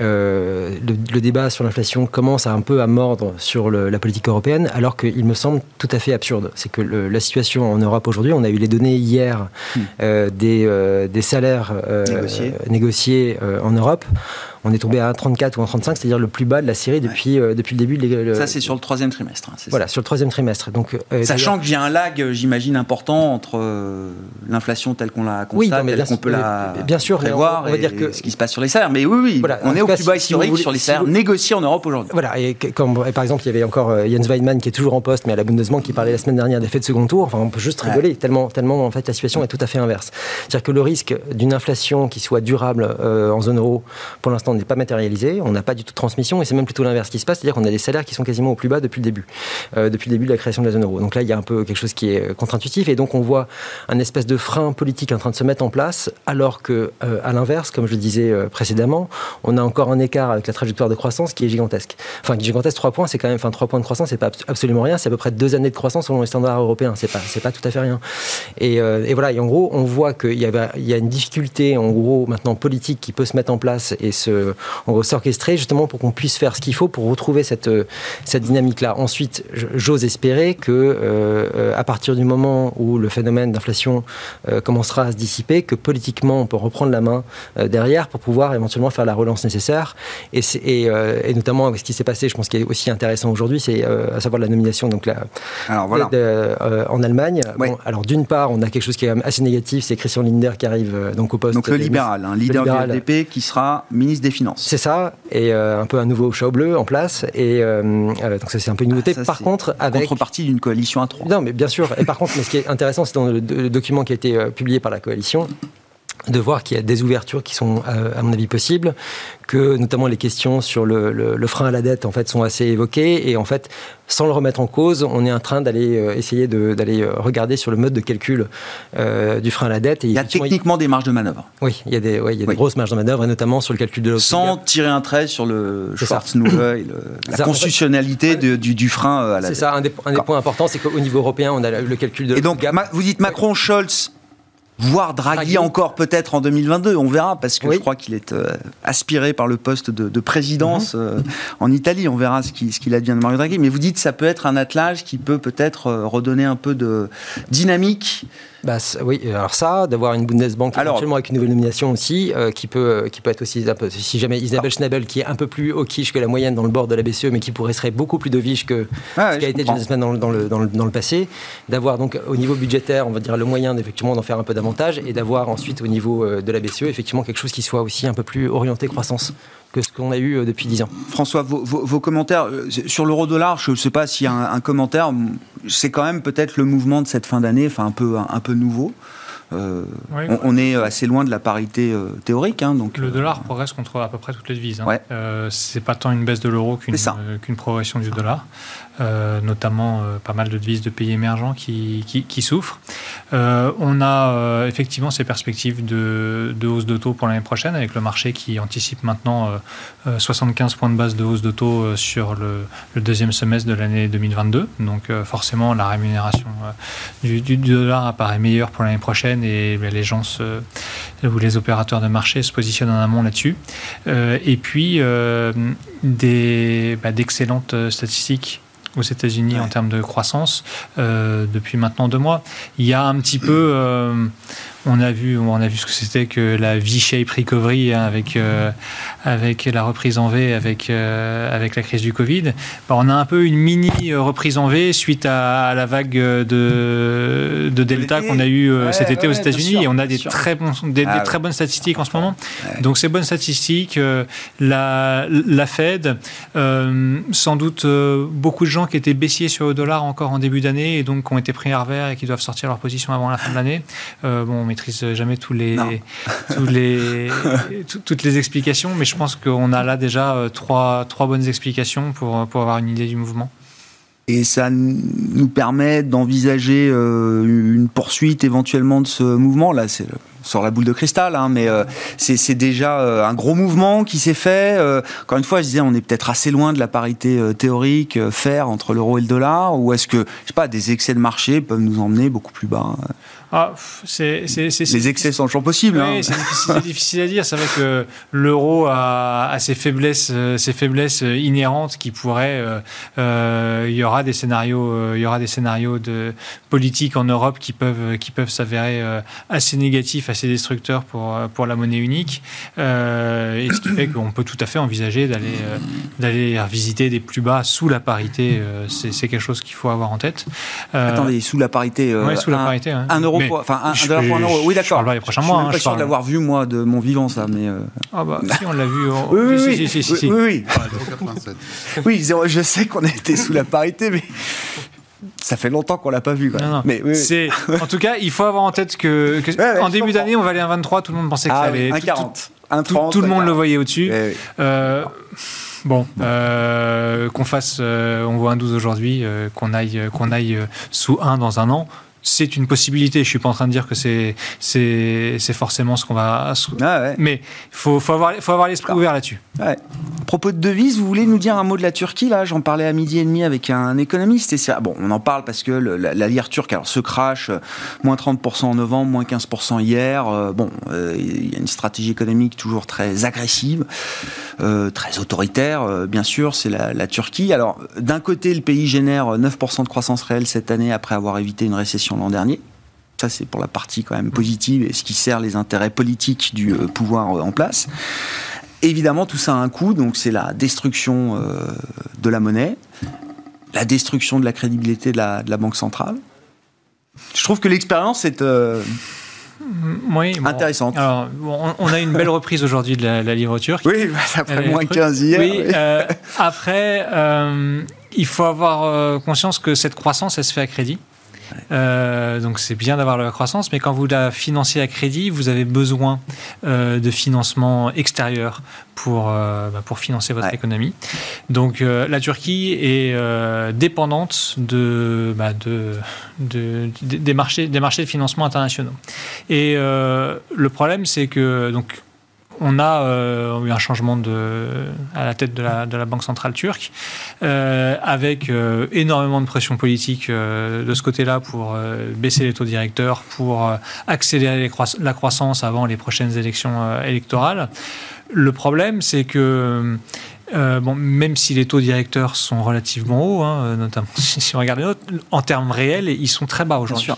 Speaker 4: le, débat sur l'inflation commence à un peu à mordre sur la politique européenne, alors qu'il me semble tout à fait absurde. C'est que la situation en Europe aujourd'hui, on a eu les données hier mm. des, des, salaires négociés, en Europe on est tombé à 1,34 ou 1,35, c'est-à-dire le plus bas de la série depuis, depuis le début.
Speaker 1: De ça, c'est sur le troisième trimestre. Hein,
Speaker 4: voilà, sur le troisième trimestre. Donc,
Speaker 1: Sachant qu'il y a un lag, j'imagine, important entre l'inflation telle qu'on la constate, oui, telle qu'on peut la
Speaker 4: bien sûr,
Speaker 1: prévoir, on, va dire que ce qui se passe sur les salaires. Mais oui, oui, on est au plus bas historique sur les salaires négociés en Europe aujourd'hui.
Speaker 4: Voilà, et comme par exemple, il y avait encore Jens Weidmann qui est toujours en poste, mais à la Bundesbank qui parlait la semaine dernière d'effet de second tour. Enfin, on peut juste rigoler tellement, tellement en fait la situation est tout à fait inverse. C'est-à-dire que le risque d'une inflation qui soit durable euh, en zone euro, pour l'instant, n'est pas matérialisé. On n'a pas du tout de transmission et c'est même plutôt l'inverse qui se passe, c'est-à-dire qu'on a des salaires qui sont quasiment au plus bas depuis le début, euh, depuis le début de la création de la zone euro. Donc là, il y a un peu quelque chose qui est contre-intuitif et donc on voit un espèce de frein politique en train de se mettre en place, alors que euh, à l'inverse, comme je le disais précédemment, on a encore un écart avec la trajectoire de croissance qui est gigantesque. Enfin, gigantesque, 3 points, c'est quand même, enfin 3 points de croissance, c'est pas absolument rien, c'est à peu près deux années de croissance selon les standards européens. C'est pas, pas tout à fait rien. Et, euh, voilà. Et en gros, on voit qu'il y a une difficulté, en gros, maintenant politique qui peut se mettre en place et se, en gros, s'orchestrer justement pour qu'on puisse faire ce qu'il faut pour retrouver cette, cette dynamique-là. Ensuite, j'ose espérer que euh, à partir du moment où le phénomène d'inflation euh, commencera à se dissiper, que politiquement on peut reprendre la main derrière pour pouvoir éventuellement faire la relance nécessaire. Et, et, et notamment avec ce qui s'est passé, je pense qu'il est aussi intéressant aujourd'hui, c'est à savoir la nomination donc la,
Speaker 1: alors, voilà.
Speaker 4: Euh, en Allemagne. alors d'une part, on a quelque chose qui est assez négatif, c'est Christian Linder qui arrive euh, donc au poste.
Speaker 1: Donc le libéral, un leader du FDP qui sera ministre des Finances.
Speaker 4: C'est ça, et euh, un peu un nouveau chat bleu en place. Et donc ça c'est un peu une nouveauté.
Speaker 1: Ah,
Speaker 4: par contre, avec
Speaker 1: contrepartie d'une coalition à trois.
Speaker 4: Non, mais bien sûr. Et par contre, mais ce qui est intéressant, c'est dans le, document qui a été publié par la coalition de voir qu'il y a des ouvertures qui sont, à mon avis, possibles, que notamment les questions sur le, frein à la dette en fait sont assez évoquées et en fait sans le remettre en cause, on est en train d'aller euh, essayer d'aller euh, regarder sur le mode de calcul euh, du frein à la dette.
Speaker 1: Et il y a techniquement des marges de manœuvre.
Speaker 4: Oui, il y a des, il y a des grosses marges de manœuvre et notamment sur le calcul de
Speaker 1: Sans tirer un trait sur le Schwarzenegger, la constitutionnalité du, frein à la dette.
Speaker 4: C'est ça, un des, points importants, c'est qu'au niveau européen, on a le calcul de.
Speaker 1: Et donc, vous dites Macron, Scholz voire Draghi, encore peut-être en 2022, on verra, parce que je crois qu'il est euh, aspiré par le poste de, présidence mhm. euh, en Italie, on verra ce qu'il ce qu'il advient de Mario Draghi. Mais vous dites que ça peut être un attelage qui peut peut-être euh, redonner un peu de dynamique
Speaker 4: bah, oui, alors ça, d'avoir une Bundesbank alors, éventuellement avec une nouvelle nomination aussi, qui, peut, qui peut être aussi, si jamais Isabelle Schnabel, qui est un peu plus au quiche que la moyenne dans le bord de la BCE, mais qui pourrait serait beaucoup plus de viche que ah ce qui a été dans, dans, le, dans, le, dans le passé, d'avoir donc au niveau budgétaire, on va dire le moyen d'effectivement d'en faire un peu davantage et d'avoir ensuite au niveau euh, de la BCE effectivement quelque chose qui soit aussi un peu plus orienté croissance que ce qu'on a eu euh, depuis 10 ans.
Speaker 1: François, vos, commentaires euh, sur l'euro-dollar, je ne sais pas s'il y a un, commentaire, c'est quand même peut-être le mouvement de cette fin d'année, enfin un peu, un peu nouveau. on, est assez loin de la parité théorique. Hein, donc,
Speaker 3: le dollar progresse contre à peu près toutes les devises. Hein. Ouais. c'est pas tant une baisse de l'euro qu'une progression du dollar. Euh, notamment euh, pas mal de devises de pays émergents qui, qui, souffrent. Euh, on a effectivement ces perspectives de, de hausse de taux pour l'année prochaine, avec le marché qui anticipe maintenant 75 points de base de hausse de taux sur le, deuxième semestre de l'année 2022. Donc forcément, la rémunération du, dollar apparaît meilleure pour l'année prochaine et ben, les gens ou les opérateurs de marché se positionnent en amont là-dessus. et puis, des, bah, d'excellentes statistiques aux États-Unis en termes de croissance euh, depuis maintenant deux mois. Il y a un petit peu, euh, on a vu, on a vu ce que c'était que la V-shape recovery hein, avec euh, avec la reprise en V, avec euh, avec la crise du Covid. Bah, on a un peu une mini euh, reprise en V suite à, la vague de de Delta qu'on a eu cet été aux États-Unis. Et on a des très bons, des, ah très bonnes statistiques en ce moment. Donc ces bonnes statistiques, la la Fed, sans doute beaucoup de gens qui étaient baissiers sur le dollar encore en début d'année et donc qui ont été pris à revers et qui doivent sortir leur position avant la fin de l'année. bon maîtrise jamais tous les, tous les, toutes les explications, mais je pense qu'on a là déjà euh, trois, trois bonnes explications pour, pour avoir une idée du mouvement.
Speaker 1: Et ça nous permet d'envisager euh, une poursuite éventuellement de ce mouvement. Là, c'est sur la boule de cristal, hein, mais euh, c'est déjà un gros mouvement qui s'est fait. encore une fois, je disais, on est peut-être assez loin de la parité théorique faire entre l'euro et le dollar, ou est-ce que, je sais pas, des excès de marché peuvent nous emmener beaucoup plus bas
Speaker 3: ah, c'est,
Speaker 1: Les excès sont toujours possibles.
Speaker 3: Oui, hein. c'est, difficile, à dire. C'est vrai que l'euro a, ses faiblesses, euh, ses faiblesses inhérentes qui pourraient. Euh, euh, il y aura des scénarios, il y aura des scénarios de politique en Europe qui peuvent, qui peuvent s'avérer assez négatifs assez destructeur pour, pour la monnaie unique. et ce qui fait qu'on peut tout à fait envisager d'aller d'aller visiter des plus bas sous la parité. c'est quelque chose qu'il faut avoir en tête.
Speaker 1: Attendez, sous la parité.
Speaker 3: oui, sous la parité.
Speaker 1: Un, euro, enfin un, dollar pour un euro. Oui, d'accord.
Speaker 3: Je prochains mois.
Speaker 1: Je suis pas sûr de l'avoir vu moi de mon vivant ça, mais.
Speaker 3: Ah bah si, on l'a vu.
Speaker 1: Oui, oui, oui, oui, oui. je sais qu'on a été sous la parité, mais ça fait longtemps qu'on l'a pas vu.
Speaker 3: Mais c'est en tout cas, il faut avoir en tête que, en début d'année, on va aller à 23. Tout le monde pensait que ça ah allait.
Speaker 1: 1,40.
Speaker 3: Tout, tout, tout, le monde le voyait au-dessus. Euh, bon, euh, qu'on fasse, euh, on voit un 12 aujourd'hui, qu'on aille, qu'on aille sous 1 dans un an c'est une possibilité. Je suis pas en train de dire que c'est c'est forcément ce qu'on va. Ah mais il faut, faut, avoir faut avoir l'esprit ouvert là-dessus.
Speaker 1: À propos de devise, vous voulez nous dire un mot de la Turquie là? J'en parlais à midi et demi avec un économiste. Et bon, on en parle parce que la, lire turque alors se crache, euh, moins 30% en novembre, moins 15% hier. Euh, bon, euh, il y a une stratégie économique toujours très agressive, très autoritaire, bien sûr. C'est la, la Turquie. Alors d'un côté, le pays génère 9% de croissance réelle cette année après avoir évité une récession l'an dernier. Ça, c'est pour la partie quand même positive et ce qui sert les intérêts politiques du euh, pouvoir euh, en place. Évidemment, tout ça a un coût, donc c'est la destruction euh, de la monnaie, la destruction de la crédibilité de la, Banque centrale. Je trouve que l'expérience est intéressante.
Speaker 3: Alors, on, a une belle reprise aujourd'hui de la, livre turque.
Speaker 1: Oui, bah, après moins 15 hier.
Speaker 3: Oui, après, il faut avoir conscience que cette croissance, elle se fait à crédit. Euh, donc c'est bien d'avoir la croissance, mais quand vous la financez à crédit, vous avez besoin euh, de financement extérieur pour, euh, bah, pour financer votre économie. Donc la Turquie est dépendante de, bah, de, de, des, marchés, des marchés de financement internationaux. Et le problème, c'est que donc, on a euh, eu un changement à la tête de la, de la Banque centrale turque, euh, avec euh, énormément de pression politique de ce côté-là pour baisser les taux directeurs, pour accélérer la croissance avant les prochaines élections électorales. Le problème, c'est que euh, bon, même si les taux directeurs sont relativement hauts, hein, euh, notamment si on regarde les notes, en termes réels, ils sont très bas aujourd'hui.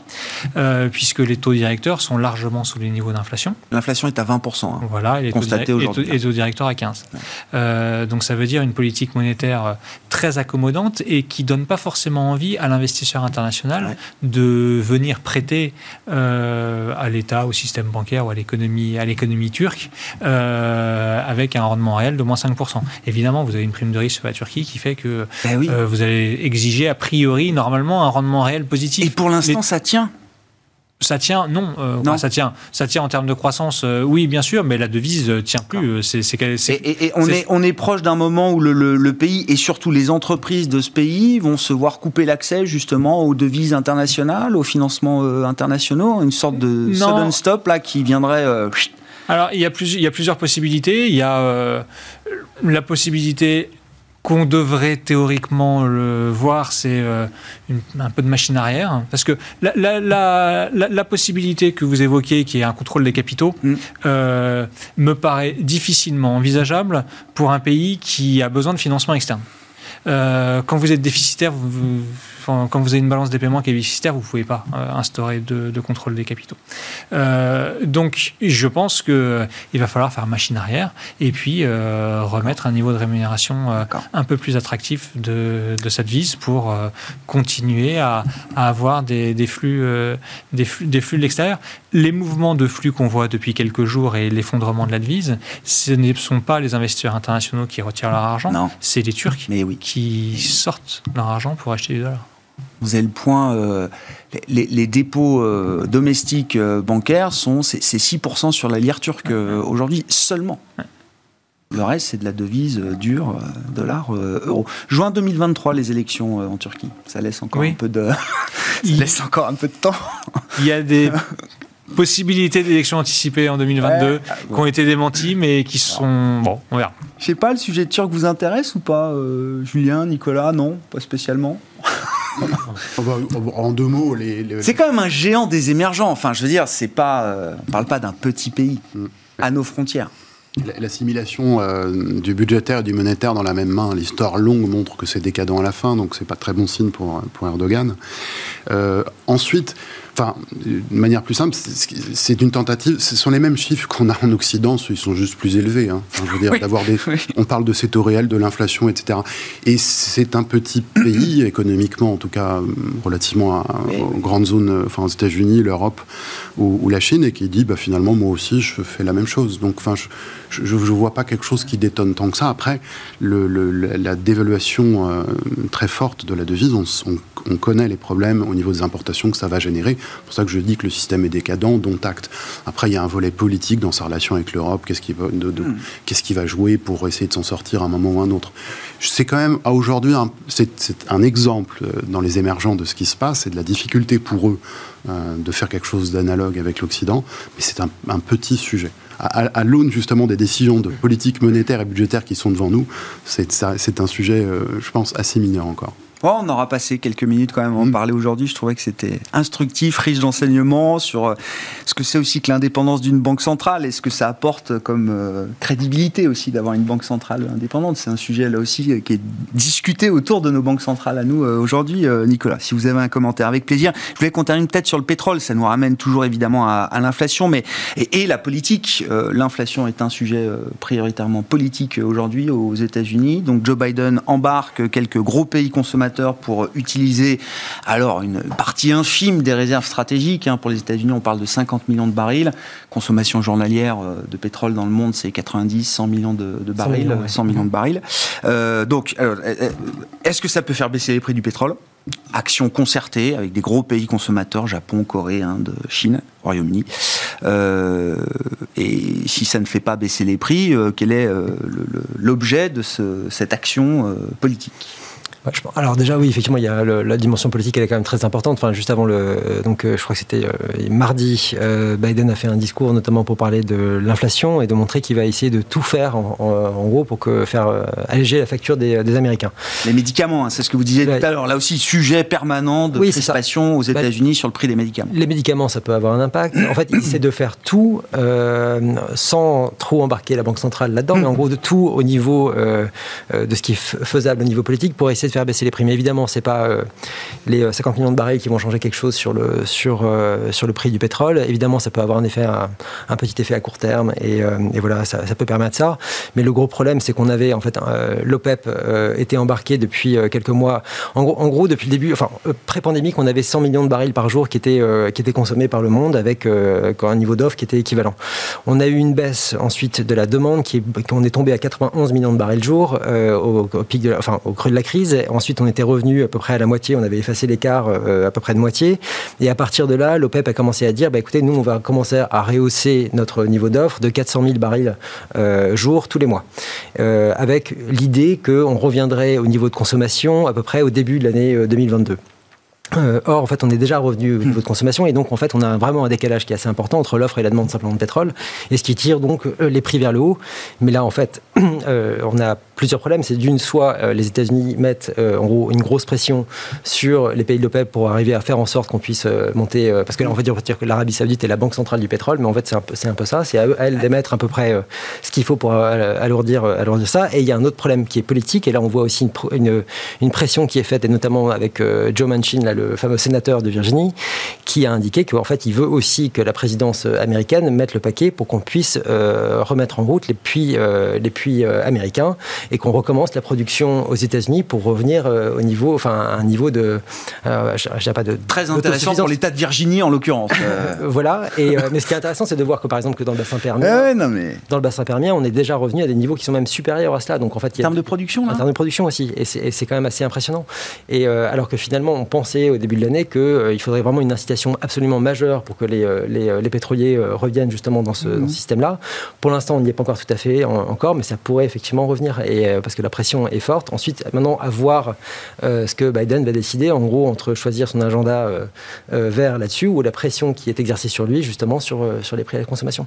Speaker 3: Euh, puisque les taux directeurs sont largement sous les niveaux d'inflation.
Speaker 1: L'inflation est à 20%. Hein,
Speaker 3: voilà, et les, taux, aujourd'hui. et taux directeurs à 15%. donc ça veut dire une politique monétaire très accommodante et qui donne pas forcément envie à l'investisseur international de venir prêter à l'État, au système bancaire ou à l'économie, à l'économie turque avec un rendement réel de moins 5%. Évidemment, évidemment, vous avez une prime de risque sur la Turquie qui fait que ben euh, vous allez exiger a priori, normalement, un rendement réel positif.
Speaker 1: Et pour l'instant, ça tient
Speaker 3: ça tient, non. Euh, non. ça tient, ça tient en termes de croissance, euh, oui, bien sûr, mais la devise tient plus. C'est,
Speaker 1: et, on est, on est proche d'un moment où le, pays et surtout les entreprises de ce pays vont se voir couper l'accès justement aux devises internationales, aux financements internationaux, une sorte de sudden stop là qui viendrait.
Speaker 3: Alors il y a plus, il y a plusieurs possibilités. Il y a la possibilité qu'on devrait théoriquement le voir, c'est euh, un peu de machine arrière. Parce que la, possibilité que vous évoquez, qui est un contrôle des capitaux, mm. euh, me paraît difficilement envisageable pour un pays qui a besoin de financement externe. Euh, quand vous êtes déficitaire, vous quand vous avez une balance des paiements qui est déficitaire, vous ne pouvez pas euh, instaurer de, contrôle des capitaux. Euh, donc, je pense qu'il va falloir faire machine arrière et puis euh, remettre un niveau de rémunération un peu plus attractif de, cette vise pour continuer à, avoir des, flux, des, flux, des flux de l'extérieur. Les mouvements de flux qu'on voit depuis quelques jours et l'effondrement de la devise, ce ne sont pas les investisseurs internationaux qui retirent leur argent, c'est les Turcs qui sortent leur argent pour acheter du dollar.
Speaker 1: Vous avez le point, euh, les, dépôts euh, domestiques euh, bancaires sont c'est 6% sur la lire turque aujourd'hui seulement. Le reste, c'est de la devise dure, dollar, euro. Juin 2023, les élections en Turquie. Ça laisse encore un peu de, ça laisse encore un peu de temps.
Speaker 3: Il y a des possibilités d'élections anticipées en 2022 ah, qui ont été démenties, mais qui sont bon, on verra.
Speaker 1: Je sais pas, le sujet turc vous intéresse ou pas, Julien, Nicolas? Non, pas spécialement.
Speaker 5: En deux mots, les,
Speaker 1: c'est quand même un géant des émergents. Enfin, je veux dire, c'est pas, euh, on parle pas d'un petit pays mm. à nos frontières.
Speaker 5: L'assimilation euh, du budgétaire et du monétaire dans la même main, l'histoire longue montre que c'est décadent à la fin, donc c'est pas très bon signe pour, pour Erdogan. Euh, ensuite, enfin, de manière plus simple, c'est une tentative. Ce sont les mêmes chiffres qu'on a en Occident, ils sont juste plus élevés. Hein. je veux dire, d'avoir des. On parle de ces taux réels, de l'inflation, etc. Et c'est un petit pays économiquement, en tout cas, relativement à, aux grandes zones, enfin aux États-Unis, l'Europe ou, la Chine, et qui dit, bah, finalement, moi aussi, je fais la même chose. Donc, enfin, je ne vois pas quelque chose qui détonne tant que ça. Après, le, la dévaluation euh, très forte de la devise, on, on, connaît les problèmes au niveau des importations que ça va générer. C'est pour ça que je dis que le système est décadent, dont acte. Après, il y a un volet politique dans sa relation avec l'Europe. Qu'est-ce qui va, hmm. qu'est-ce qui va jouer pour essayer de s'en sortir à un moment ou à un autre? C'est quand même, à aujourd'hui, c'est un exemple euh, dans les émergents de ce qui se passe et de la difficulté pour eux euh, de faire quelque chose d'analogue avec l'Occident, mais c'est un, petit sujet. À, l'aune justement des décisions de politique monétaire et budgétaire qui sont devant nous, c'est un sujet, euh, je pense, assez mineur encore
Speaker 1: on aura passé quelques minutes quand même à en mm. parler aujourd'hui. Je trouvais que c'était instructif, riche d'enseignements sur euh, ce que c'est aussi que l'indépendance d'une banque centrale et ce que ça apporte comme euh, crédibilité aussi d'avoir une banque centrale indépendante. C'est un sujet là aussi euh, qui est discuté autour de nos banques centrales à nous aujourd'hui, Nicolas. Si vous avez un commentaire, avec plaisir. Je voulais qu'on termine peut-être sur le pétrole. Ça nous ramène toujours évidemment à, l'inflation, mais et, la politique. L'inflation est un sujet prioritairement politique aujourd'hui aux États-Unis. Donc Joe Biden embarque quelques gros pays consommateurs pour utiliser alors une partie infime des réserves stratégiques. Hein. Pour les États-Unis, on parle de 50 millions de barils. Consommation journalière euh, de pétrole dans le monde, c'est 90, 100 millions de, barils, 100 millions, de barils. Euh, donc, euh, est-ce que ça peut faire baisser les prix du pétrole? Action concertée avec des gros pays consommateurs, Japon, Corée, Inde, Chine, Royaume-Uni. et si ça ne fait pas baisser les prix, quel est l'objet de cette action politique?
Speaker 4: Alors déjà oui effectivement il y a la dimension politique elle est quand même très importante. Enfin juste avant le donc euh, je crois que c'était euh, mardi euh, Biden a fait un discours notamment pour parler de l'inflation et de montrer qu'il va essayer de tout faire en, gros pour que faire alléger la facture des, Américains.
Speaker 1: Les médicaments hein, c'est ce que vous disiez tout à l'heure là aussi sujet permanent de oui, aux États-Unis sur le prix des médicaments.
Speaker 4: Les médicaments ça peut avoir un impact. En fait il essaie de faire tout sans trop embarquer la banque centrale là-dedans mais en gros de tout au niveau de ce qui est faisable au niveau politique pour essayer faire baisser les prix. Mais évidemment, c'est pas euh, les 50 euh, millions de barils qui vont changer quelque chose sur le, sur, euh, sur le prix du pétrole. Évidemment, ça peut avoir un effet, un, petit effet à court terme, et, voilà, ça, peut permettre ça. Mais le gros problème, c'est qu'on avait en fait l'OPEP était embarqué depuis quelques mois. En gros, en gros, depuis le début, enfin pré-pandémique, on avait 100 millions de barils par jour qui étaient qui étaient consommés par le monde avec un niveau d'offre qui était équivalent. On a eu une baisse ensuite de la demande qui est, on est tombé à 91 millions de barils jour au, pic enfin au creux de la crise Ensuite, on était revenu à peu près à la moitié. On avait effacé l'écart euh, à peu près de moitié. Et à partir de là, l'OPEP a commencé à dire, bah, écoutez, nous, on va commencer à rehausser notre niveau d'offre de 400 000 barils euh, jour tous les mois. Euh, avec l'idée qu'on reviendrait au niveau de consommation à peu près au début de l'année 2022. Euh, or, en fait, on est déjà revenu au niveau de consommation et donc, en fait, on a vraiment un décalage qui est assez important entre l'offre et la demande simplement de pétrole et ce qui tire donc les prix vers le haut. Mais là, en fait, euh, on a plusieurs problèmes. C'est d'une, soit les États-Unis mettent en gros une grosse pression sur les pays de l'OPEP pour arriver à faire en sorte qu'on puisse monter. parce que là, on va dire, que l'Arabie Saoudite est la banque centrale du pétrole, mais en fait, c'est un, peu, un peu ça. C'est à, elle d'émettre à peu près ce qu'il faut pour alourdir, alourdir ça. Et il y a un autre problème qui est politique. Et là, on voit aussi une, une, pression qui est faite, et notamment avec Joe Manchin, là, le fameux sénateur de Virginie, qui a indiqué qu'en fait, il veut aussi que la présidence américaine mette le paquet pour qu'on puisse euh, remettre en route les puits, euh, les puits euh, américains et qu'on recommence la production aux États-Unis pour revenir au niveau, enfin, à un niveau de,
Speaker 1: je, pas de très intéressant pour l'État de Virginie en l'occurrence.
Speaker 4: voilà. Et mais ce qui est intéressant, c'est de voir que par exemple que dans le bassin permien,
Speaker 1: non mais...
Speaker 4: dans le bassin permien, on est déjà revenu à des niveaux qui sont même supérieurs à cela. Donc en fait,
Speaker 1: il y a en termes de production,
Speaker 4: là en termes de production aussi, et c'est quand même assez impressionnant. Et alors que finalement, on pensait au début de l'année qu'il euh, faudrait vraiment une incitation absolument majeure pour que les, euh, euh, les, pétroliers reviennent justement dans ce, mhm. système-là. Pour l'instant, on n'y est pas encore tout à fait encore, mais ça pourrait effectivement revenir et, parce que la pression est forte. Ensuite, maintenant, à voir ce que Biden va décider, en gros, entre choisir son agenda vert là-dessus ou la pression qui est exercée sur lui, justement, sur, sur les prix à la consommation.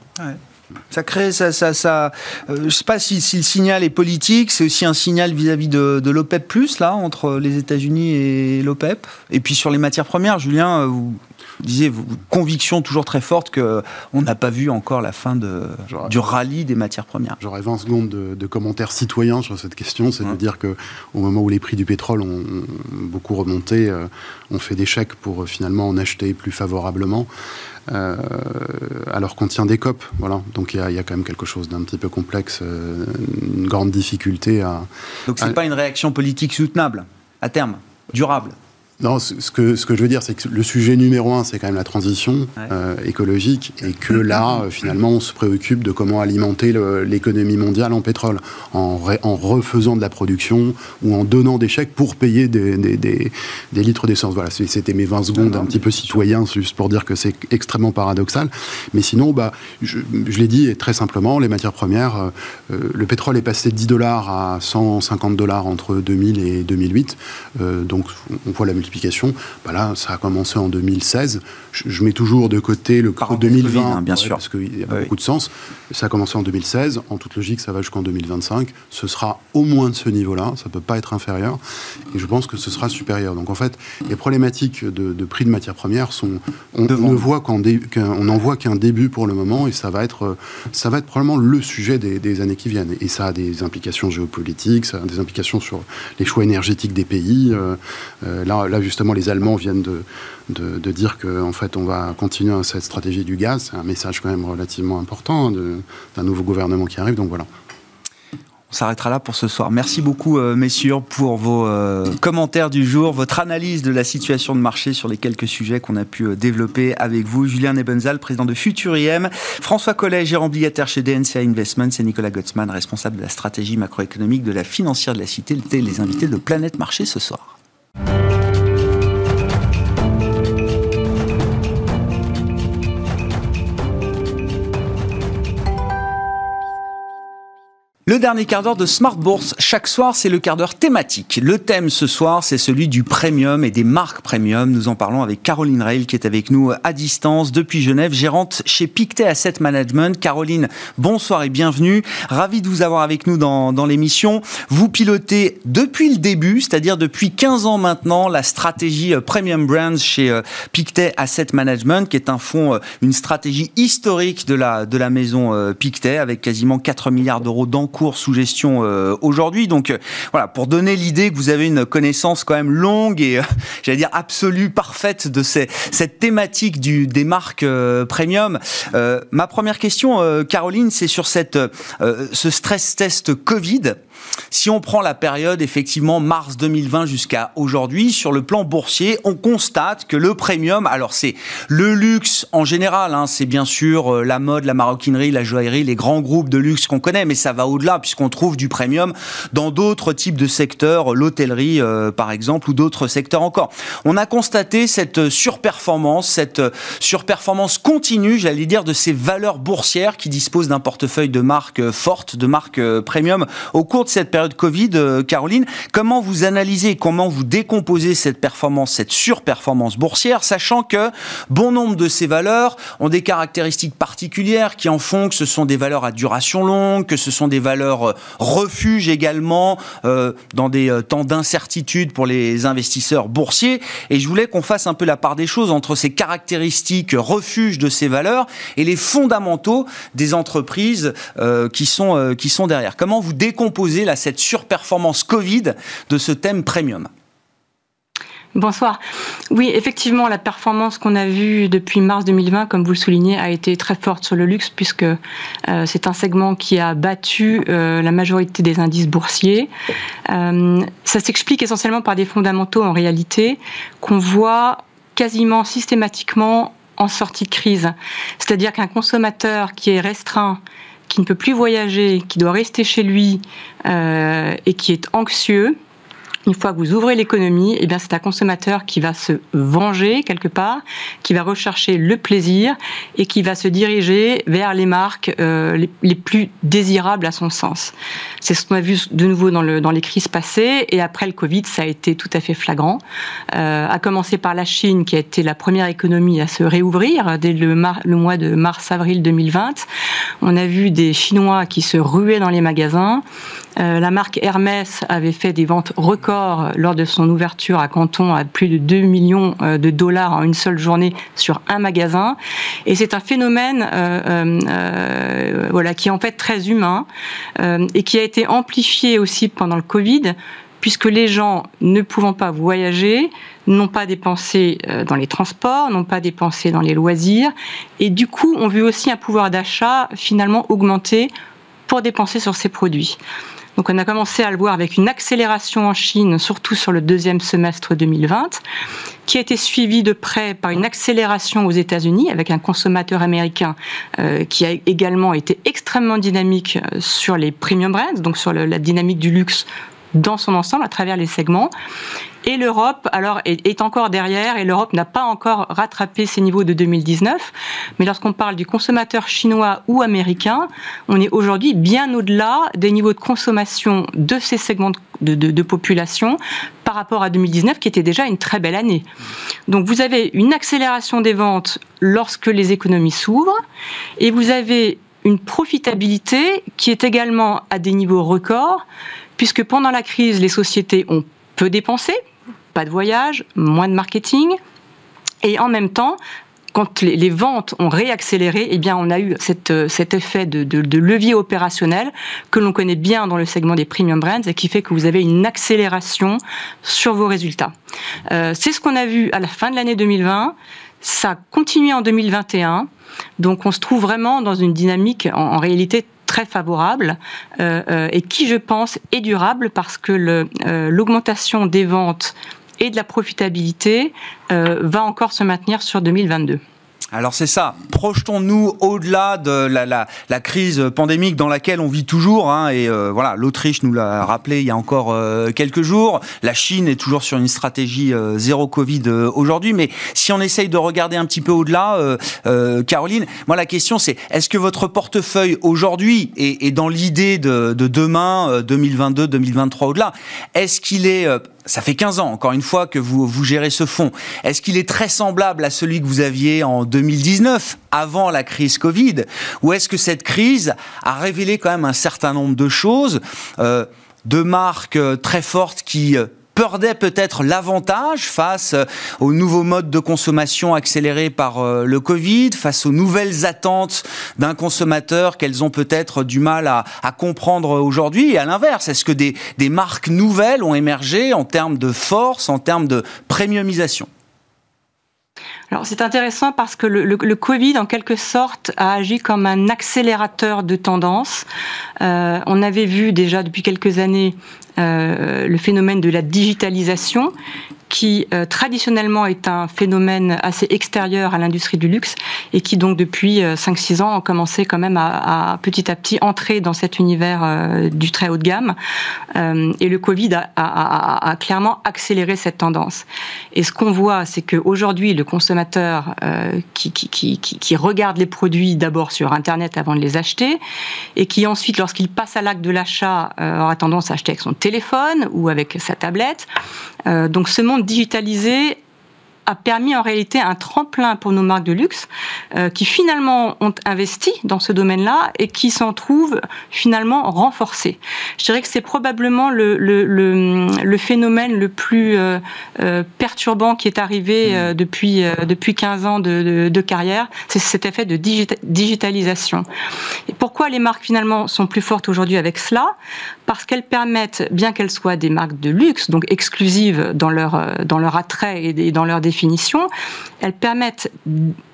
Speaker 1: Ça crée, ça, ça, ça je sais pas si, si, le signal est politique, c'est aussi un signal vis-à-vis de, de l'OPEP+, là, entre les États-Unis et l'OPEP. Et puis sur les matières premières, Julien, vous, disiez, vous, conviction toujours très forte qu'on n'a pas vu encore la fin de, du rallye des matières premières.
Speaker 5: J'aurais 20 secondes de, commentaires citoyens sur cette question. C'est de dire qu'au moment où les prix du pétrole ont, beaucoup remonté, euh, on fait des chèques pour euh, finalement en acheter plus favorablement. Euh, alors qu'on tient des copes. Voilà. Donc il y, a quand même quelque chose d'un petit peu complexe, une grande difficulté à.
Speaker 1: Donc c'est pas une réaction politique soutenable à terme, durable.
Speaker 5: Non, ce que, ce que je veux dire, c'est que le sujet numéro un, c'est quand même la transition euh, écologique, et que là, euh, finalement, on se préoccupe de comment alimenter l'économie mondiale en pétrole, en, en, refaisant de la production ou en donnant des chèques pour payer des, des, des, des litres d'essence. Voilà, c'était mes 20 secondes un petit peu citoyen, juste pour dire que c'est extrêmement paradoxal. Mais sinon, bah, je, je l'ai dit très simplement, les matières premières, euh, le pétrole est passé de 10 dollars à 150 dollars entre 2000 et 2008. donc, on voit la multiplication, bah là, ça a commencé en 2016. Je, mets toujours de côté le creux 2020, hein,
Speaker 1: bien sûr,
Speaker 5: parce qu'il y a beaucoup de sens. Ça a commencé en 2016. En toute logique, ça va jusqu'en 2025. Ce sera au moins de ce niveau-là. Ça ne peut pas être inférieur. Et je pense que ce sera supérieur. Donc en fait, les problématiques de, prix de matières premières sont. On, ne voit qu'en n'en voit qu'un début pour le moment, et ça va être, ça va être probablement le sujet des, années qui viennent. Et ça a des implications géopolitiques, ça a des implications sur les choix énergétiques des pays. Euh, euh, là, justement, les Allemands viennent de, dire qu'en en fait, on va continuer cette stratégie du gaz. C'est un message quand même relativement important d'un nouveau gouvernement qui arrive. Donc voilà.
Speaker 1: On s'arrêtera là pour ce soir. Merci beaucoup, euh, messieurs, pour vos euh, commentaires du jour, votre analyse de la situation de marché sur les quelques sujets qu'on a pu euh, développer avec vous. Julien Nebenzal, président de Futuriem, François Collet, gérant obligataire chez DNCA Investments, et Nicolas Gottsman, responsable de la stratégie macroéconomique de la financière de la Cité, les invités de Planète Marché ce soir. Le dernier quart d'heure de Smart Bourse, chaque soir, c'est le quart d'heure thématique. Le thème ce soir, c'est celui du premium et des marques premium. Nous en parlons avec Caroline Rail qui est avec nous à distance depuis Genève, gérante chez Pictet Asset Management. Caroline, bonsoir et bienvenue. Ravi de vous avoir avec nous dans, dans l'émission. Vous pilotez depuis le début, c'est-à-dire depuis 15 ans maintenant, la stratégie euh, Premium Brands chez euh, Pictet Asset Management, qui est un fonds, euh, une stratégie historique de la, de la maison Pictet avec quasiment 4 milliards d'euros d'encours cours sous gestion euh, aujourd'hui. Donc euh, voilà, pour donner l'idée que vous avez une connaissance quand même longue et euh, j'allais dire absolue, parfaite de cette thématique du, des marques premium. ma première question, Caroline, c'est sur cette, ce stress test Covid. Si on prend la période effectivement mars 2020 jusqu'à aujourd'hui, sur le plan boursier, on constate que le premium, alors c'est le luxe en général, hein, c'est bien sûr euh, la mode, la maroquinerie, la joaillerie, les grands groupes de luxe qu'on connaît, mais ça va au-delà puisqu'on trouve du premium dans d'autres types de secteurs, l'hôtellerie euh, par exemple, ou d'autres secteurs encore. On a constaté cette surperformance, cette surperformance continue, j'allais dire, de ces valeurs boursières qui disposent d'un portefeuille de marques fortes, de marques euh, premium au cours de cette période Covid, euh, Caroline. Comment vous analysez, comment vous décomposez cette performance, cette surperformance boursière, sachant que bon nombre de ces valeurs ont des caractéristiques particulières qui en font que ce sont des valeurs à duration longue, que ce sont des valeurs euh, refuges également euh, dans des temps d'incertitude pour les investisseurs boursiers. Et je voulais qu'on fasse un peu la part des choses entre ces caractéristiques refuges de ces valeurs et les fondamentaux des entreprises qui sont qui sont derrière. Comment vous décomposez à cette surperformance Covid de ce thème premium
Speaker 6: Bonsoir. Oui, effectivement, la performance qu'on a vue depuis mars 2020, comme vous le soulignez, a été très forte sur le luxe, puisque euh, c'est un segment qui a battu euh, la majorité des indices boursiers. Euh, ça s'explique essentiellement par des fondamentaux, en réalité, qu'on voit quasiment systématiquement en sortie de crise. C'est-à-dire qu'un consommateur qui est restreint qui ne peut plus voyager, qui doit rester chez lui euh, et qui est anxieux, une fois que vous ouvrez l'économie, eh bien c'est un consommateur qui va se venger quelque part, qui va rechercher le plaisir et qui va se diriger vers les marques euh, les, plus désirables à son sens. C'est ce qu'on a vu de nouveau dans, le, dans les crises passées et après le Covid, ça a été tout à fait flagrant. Euh, à commencer par la Chine qui a été la première économie à se réouvrir dès le, le mois de mars-avril 2020. On a vu des Chinois qui se ruaient dans les magasins. Euh, la marque Hermès avait fait des ventes records lors de son ouverture à Canton à plus de 2 millions de dollars en une seule journée sur un magasin. Et c'est un phénomène voilà, qui est en fait très humain et qui a été amplifié aussi pendant le Covid puisque les gens ne pouvant pas voyager n'ont pas dépensé euh, dans les transports, n'ont pas dépensé dans les loisirs, et du coup ont vu aussi un pouvoir d'achat finalement augmenter pour dépenser sur ces produits. Donc on a commencé à le voir avec une accélération en Chine, surtout sur le deuxième semestre 2020, qui a été suivie de près par une accélération aux États-Unis avec un consommateur américain euh, qui a également été extrêmement dynamique euh, sur les premium brands, donc sur la dynamique du luxe dans son ensemble à travers les segments. Et l'Europe, alors, est, encore derrière, et l'Europe n'a pas encore rattrapé ses niveaux de 2019. Mais lorsqu'on parle du consommateur chinois ou américain, on est aujourd'hui bien au-delà des niveaux de consommation de ces segments de, de, population par rapport à 2019, qui était déjà une très belle année. Donc vous avez une accélération des ventes lorsque les économies s'ouvrent, et vous avez une profitabilité qui est également à des niveaux records, puisque pendant la crise, les sociétés ont peu dépensé, pas de voyage, moins de marketing, et en même temps, quand les, ventes ont réaccéléré, eh on a eu cette, cet effet de, levier opérationnel que l'on connaît bien dans le segment des premium brands et qui fait que vous avez une accélération sur vos résultats. Euh, c'est ce qu'on a vu à la fin de l'année 2020. Ça a continué en 2021. Donc, on se trouve vraiment dans une dynamique en réalité très favorable euh, euh, et qui, je pense, est durable parce que euh, l'augmentation des ventes et de la profitabilité va encore se maintenir sur 2022.
Speaker 1: Alors c'est ça, projetons-nous au-delà de la, la, la, crise pandémique dans laquelle on vit toujours. Hein, et euh, voilà, l'Autriche nous l'a rappelé il y a encore euh, quelques jours. La Chine est toujours sur une stratégie euh, zéro Covid aujourd'hui. Mais si on essaye de regarder un petit peu au-delà, Caroline, moi la question c'est est-ce que votre portefeuille aujourd'hui est, est, dans l'idée de, de, demain, 2022, 2023 au-delà? Est-ce qu'il est ça fait 15 ans, encore une fois, que vous, vous gérez ce fonds. Est-ce qu'il est très semblable à celui que vous aviez en 2019, avant la crise Covid Ou est-ce que cette crise a révélé quand même un certain nombre de choses, euh, de marques euh, très fortes qui euh, perdait peut-être l'avantage face aux nouveaux modes de consommation accélérés par le Covid, face aux nouvelles attentes d'un consommateur qu'elles ont peut-être du mal à, comprendre aujourd'hui. Et à l'inverse, est-ce que des, des marques nouvelles ont émergé en termes de force, en termes de premiumisation?
Speaker 6: Alors c'est intéressant parce que le, Covid, en quelque sorte, a agi comme un accélérateur de tendance. Euh, on avait vu déjà depuis quelques années euh, le phénomène de la digitalisation qui euh, traditionnellement est un phénomène assez extérieur à l'industrie du luxe et qui donc depuis 5-6 ans a commencé quand même à, petit à petit entrer dans cet univers du très haut de gamme. et le Covid a, clairement accéléré cette tendance. Et ce qu'on voit, c'est qu'aujourd'hui, le consommateur qui, qui, regarde les produits d'abord sur Internet avant de les acheter et qui ensuite, lorsqu'il passe à l'acte de l'achat, aura tendance à acheter avec son téléphone ou avec sa tablette. Euh, donc ce monde digitalisé a permis en réalité un tremplin pour nos marques de luxe euh, qui finalement ont investi dans ce domaine-là et qui s'en trouvent finalement renforcés. Je dirais que c'est probablement le, le, le, le, phénomène le plus euh, euh perturbant qui est arrivé euh, depuis, depuis 15 ans de, de, de carrière, c'est cet effet de digitalisation. Et pourquoi les marques finalement sont plus fortes aujourd'hui avec cela? Parce qu'elles permettent, bien qu'elles soient des marques de luxe, donc exclusives dans leur, dans leur attrait et dans leur définition, elles permettent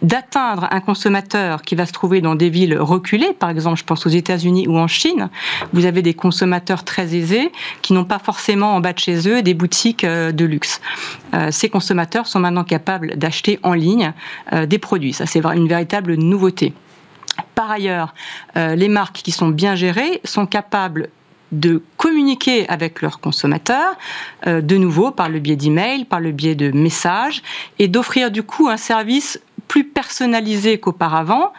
Speaker 6: d'atteindre un consommateur qui va se trouver dans des villes reculées, par exemple, je pense aux États-Unis ou en Chine. Vous avez des consommateurs très aisés qui n'ont pas forcément en bas de chez eux des boutiques euh, de luxe. Euh, ces consommateurs sont maintenant capables d'acheter en ligne euh, des produits. Ça, c'est une véritable nouveauté. Par ailleurs, les marques qui sont bien gérées sont capables de communiquer avec leurs consommateurs, euh, de nouveau par le biais d'emails, par le biais de messages, et d'offrir du coup un service plus personnalisé qu'auparavant,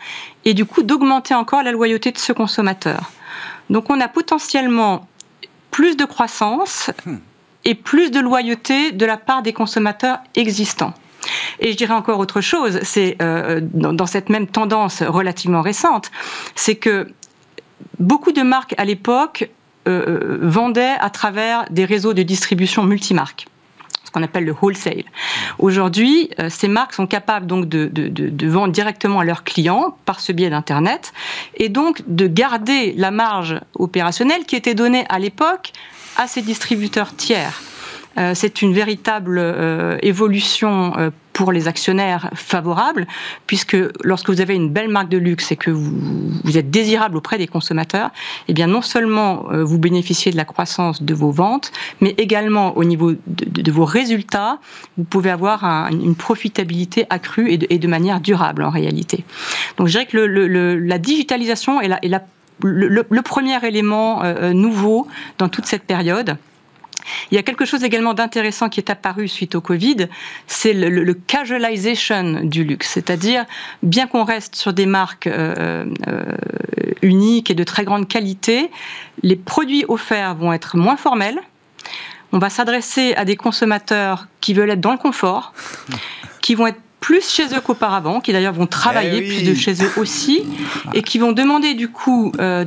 Speaker 6: et du coup d'augmenter encore la loyauté de ce consommateur. Donc on a potentiellement plus de croissance hmm. et plus de loyauté de la part des consommateurs existants. Et je dirais encore autre chose, c'est euh, dans, cette même tendance relativement récente, c'est que beaucoup de marques à l'époque vendaient à travers des réseaux de distribution multimarques qu'on appelle le wholesale. Aujourd'hui, euh, ces marques sont capables donc de, vendre directement à leurs clients par ce biais d'Internet et donc de garder la marge opérationnelle qui était donnée à l'époque à ces distributeurs tiers. Euh, c'est une véritable euh, évolution euh, pour les actionnaires favorable, puisque lorsque vous avez une belle marque de luxe et que vous, êtes désirable auprès des consommateurs, eh bien non seulement vous bénéficiez de la croissance de vos ventes, mais également au niveau de, vos résultats, vous pouvez avoir une profitabilité accrue et de, manière durable en réalité. Donc je dirais que la digitalisation est, le, premier élément nouveau dans toute cette période. Il y a quelque chose également d'intéressant qui est apparu suite au Covid, c'est le, casualization du luxe, c'est-à-dire bien qu'on reste sur des marques euh, euh, uniques et de très grande qualité, les produits offerts vont être moins formels. On va s'adresser à des consommateurs qui veulent être dans le confort, qui vont être plus chez eux qu'auparavant, qui d'ailleurs vont travailler eh plus de chez eux aussi, et qui vont demander du coup euh,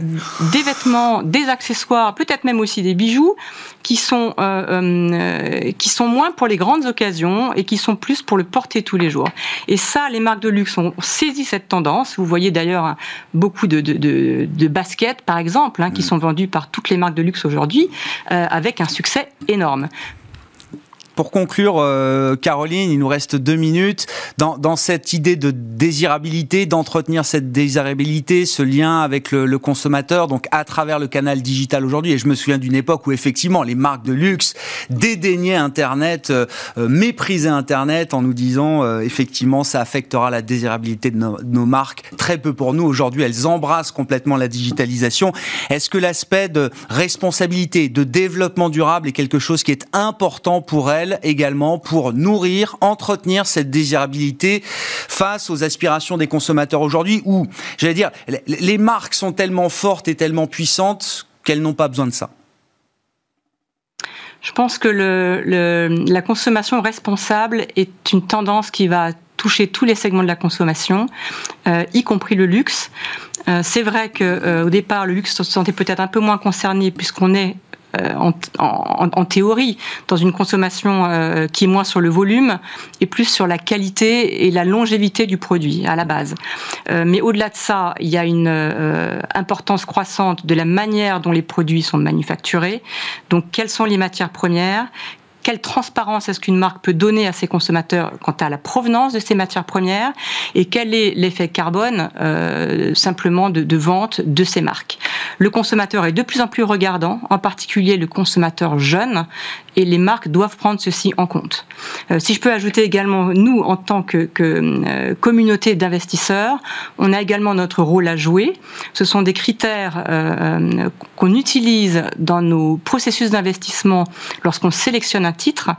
Speaker 6: des vêtements, des accessoires, peut-être même aussi des bijoux, qui sont euh, euh, qui sont moins pour les grandes occasions et qui sont plus pour le porter tous les jours. Et ça, les marques de luxe ont saisi cette tendance. Vous voyez d'ailleurs hein, beaucoup de, de, de, de, baskets, par exemple, hein, qui mm. sont vendus par toutes les marques de luxe aujourd'hui, avec un succès énorme.
Speaker 1: Pour conclure, euh, Caroline, il nous reste deux minutes. Dans, dans cette idée de désirabilité, d'entretenir cette désirabilité, ce lien avec le, le, consommateur, donc à travers le canal digital aujourd'hui. Et je me souviens d'une époque où effectivement les marques de luxe dédaignaient Internet, euh, euh, méprisaient Internet en nous disant euh, effectivement ça affectera la désirabilité de nos, de nos marques. Très peu pour nous. Aujourd'hui, elles embrassent complètement la digitalisation. Est-ce que l'aspect de responsabilité, de développement durable est quelque chose qui est important pour elles également pour nourrir, entretenir cette désirabilité face aux aspirations des consommateurs aujourd'hui où, j'allais dire, les marques sont tellement fortes et tellement puissantes qu'elles n'ont pas besoin de ça.
Speaker 6: Je pense que la consommation responsable est une tendance qui va toucher tous les segments de la consommation, euh, y compris le luxe. Euh, c'est vrai qu'au euh, départ, le luxe se sentait peut-être un peu moins concerné puisqu'on est euh, en, théorie, dans une consommation euh, qui est moins sur le volume et plus sur la qualité et la longévité du produit à la base. Euh, mais au-delà de ça, il y a une importance croissante de la manière dont les produits sont manufacturés. Donc, quelles sont les matières premières? Quelle transparence est-ce qu'une marque peut donner à ses consommateurs quant à la provenance de ces matières premières et quel est l'effet carbone euh, simplement de, vente de ces marques. Le consommateur est de plus en plus regardant, en particulier le consommateur jeune, et les marques doivent prendre ceci en compte. Euh, si je peux ajouter également, nous, en tant que, euh, communauté d'investisseurs, on a également notre rôle à jouer. Ce sont des critères qu'on utilise dans nos processus d'investissement lorsqu'on sélectionne un titre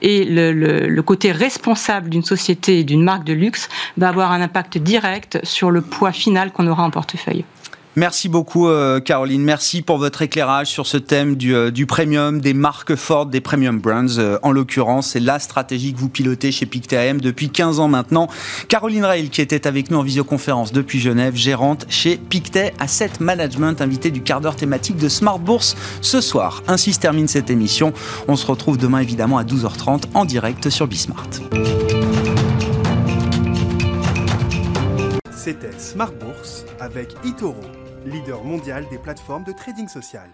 Speaker 6: et le, côté responsable d'une société et d'une marque de luxe va avoir un impact direct sur le poids final qu'on aura en portefeuille.
Speaker 1: Merci beaucoup euh, Caroline, merci pour votre éclairage sur ce thème du, euh, premium, des marques fortes, des premium brands. Euh, en l'occurrence, c'est la stratégie que vous pilotez chez Pictet depuis 15 ans maintenant. Caroline Rail qui était avec nous en visioconférence depuis Genève, gérante chez Pictet Asset Management, invitée du quart d'heure thématique de Smart Bourse ce soir. Ainsi se termine cette émission. On se retrouve demain évidemment à 12h30 en direct sur Bismart.
Speaker 7: C'était Smart Bourse avec Itoro leader mondial des plateformes de trading social.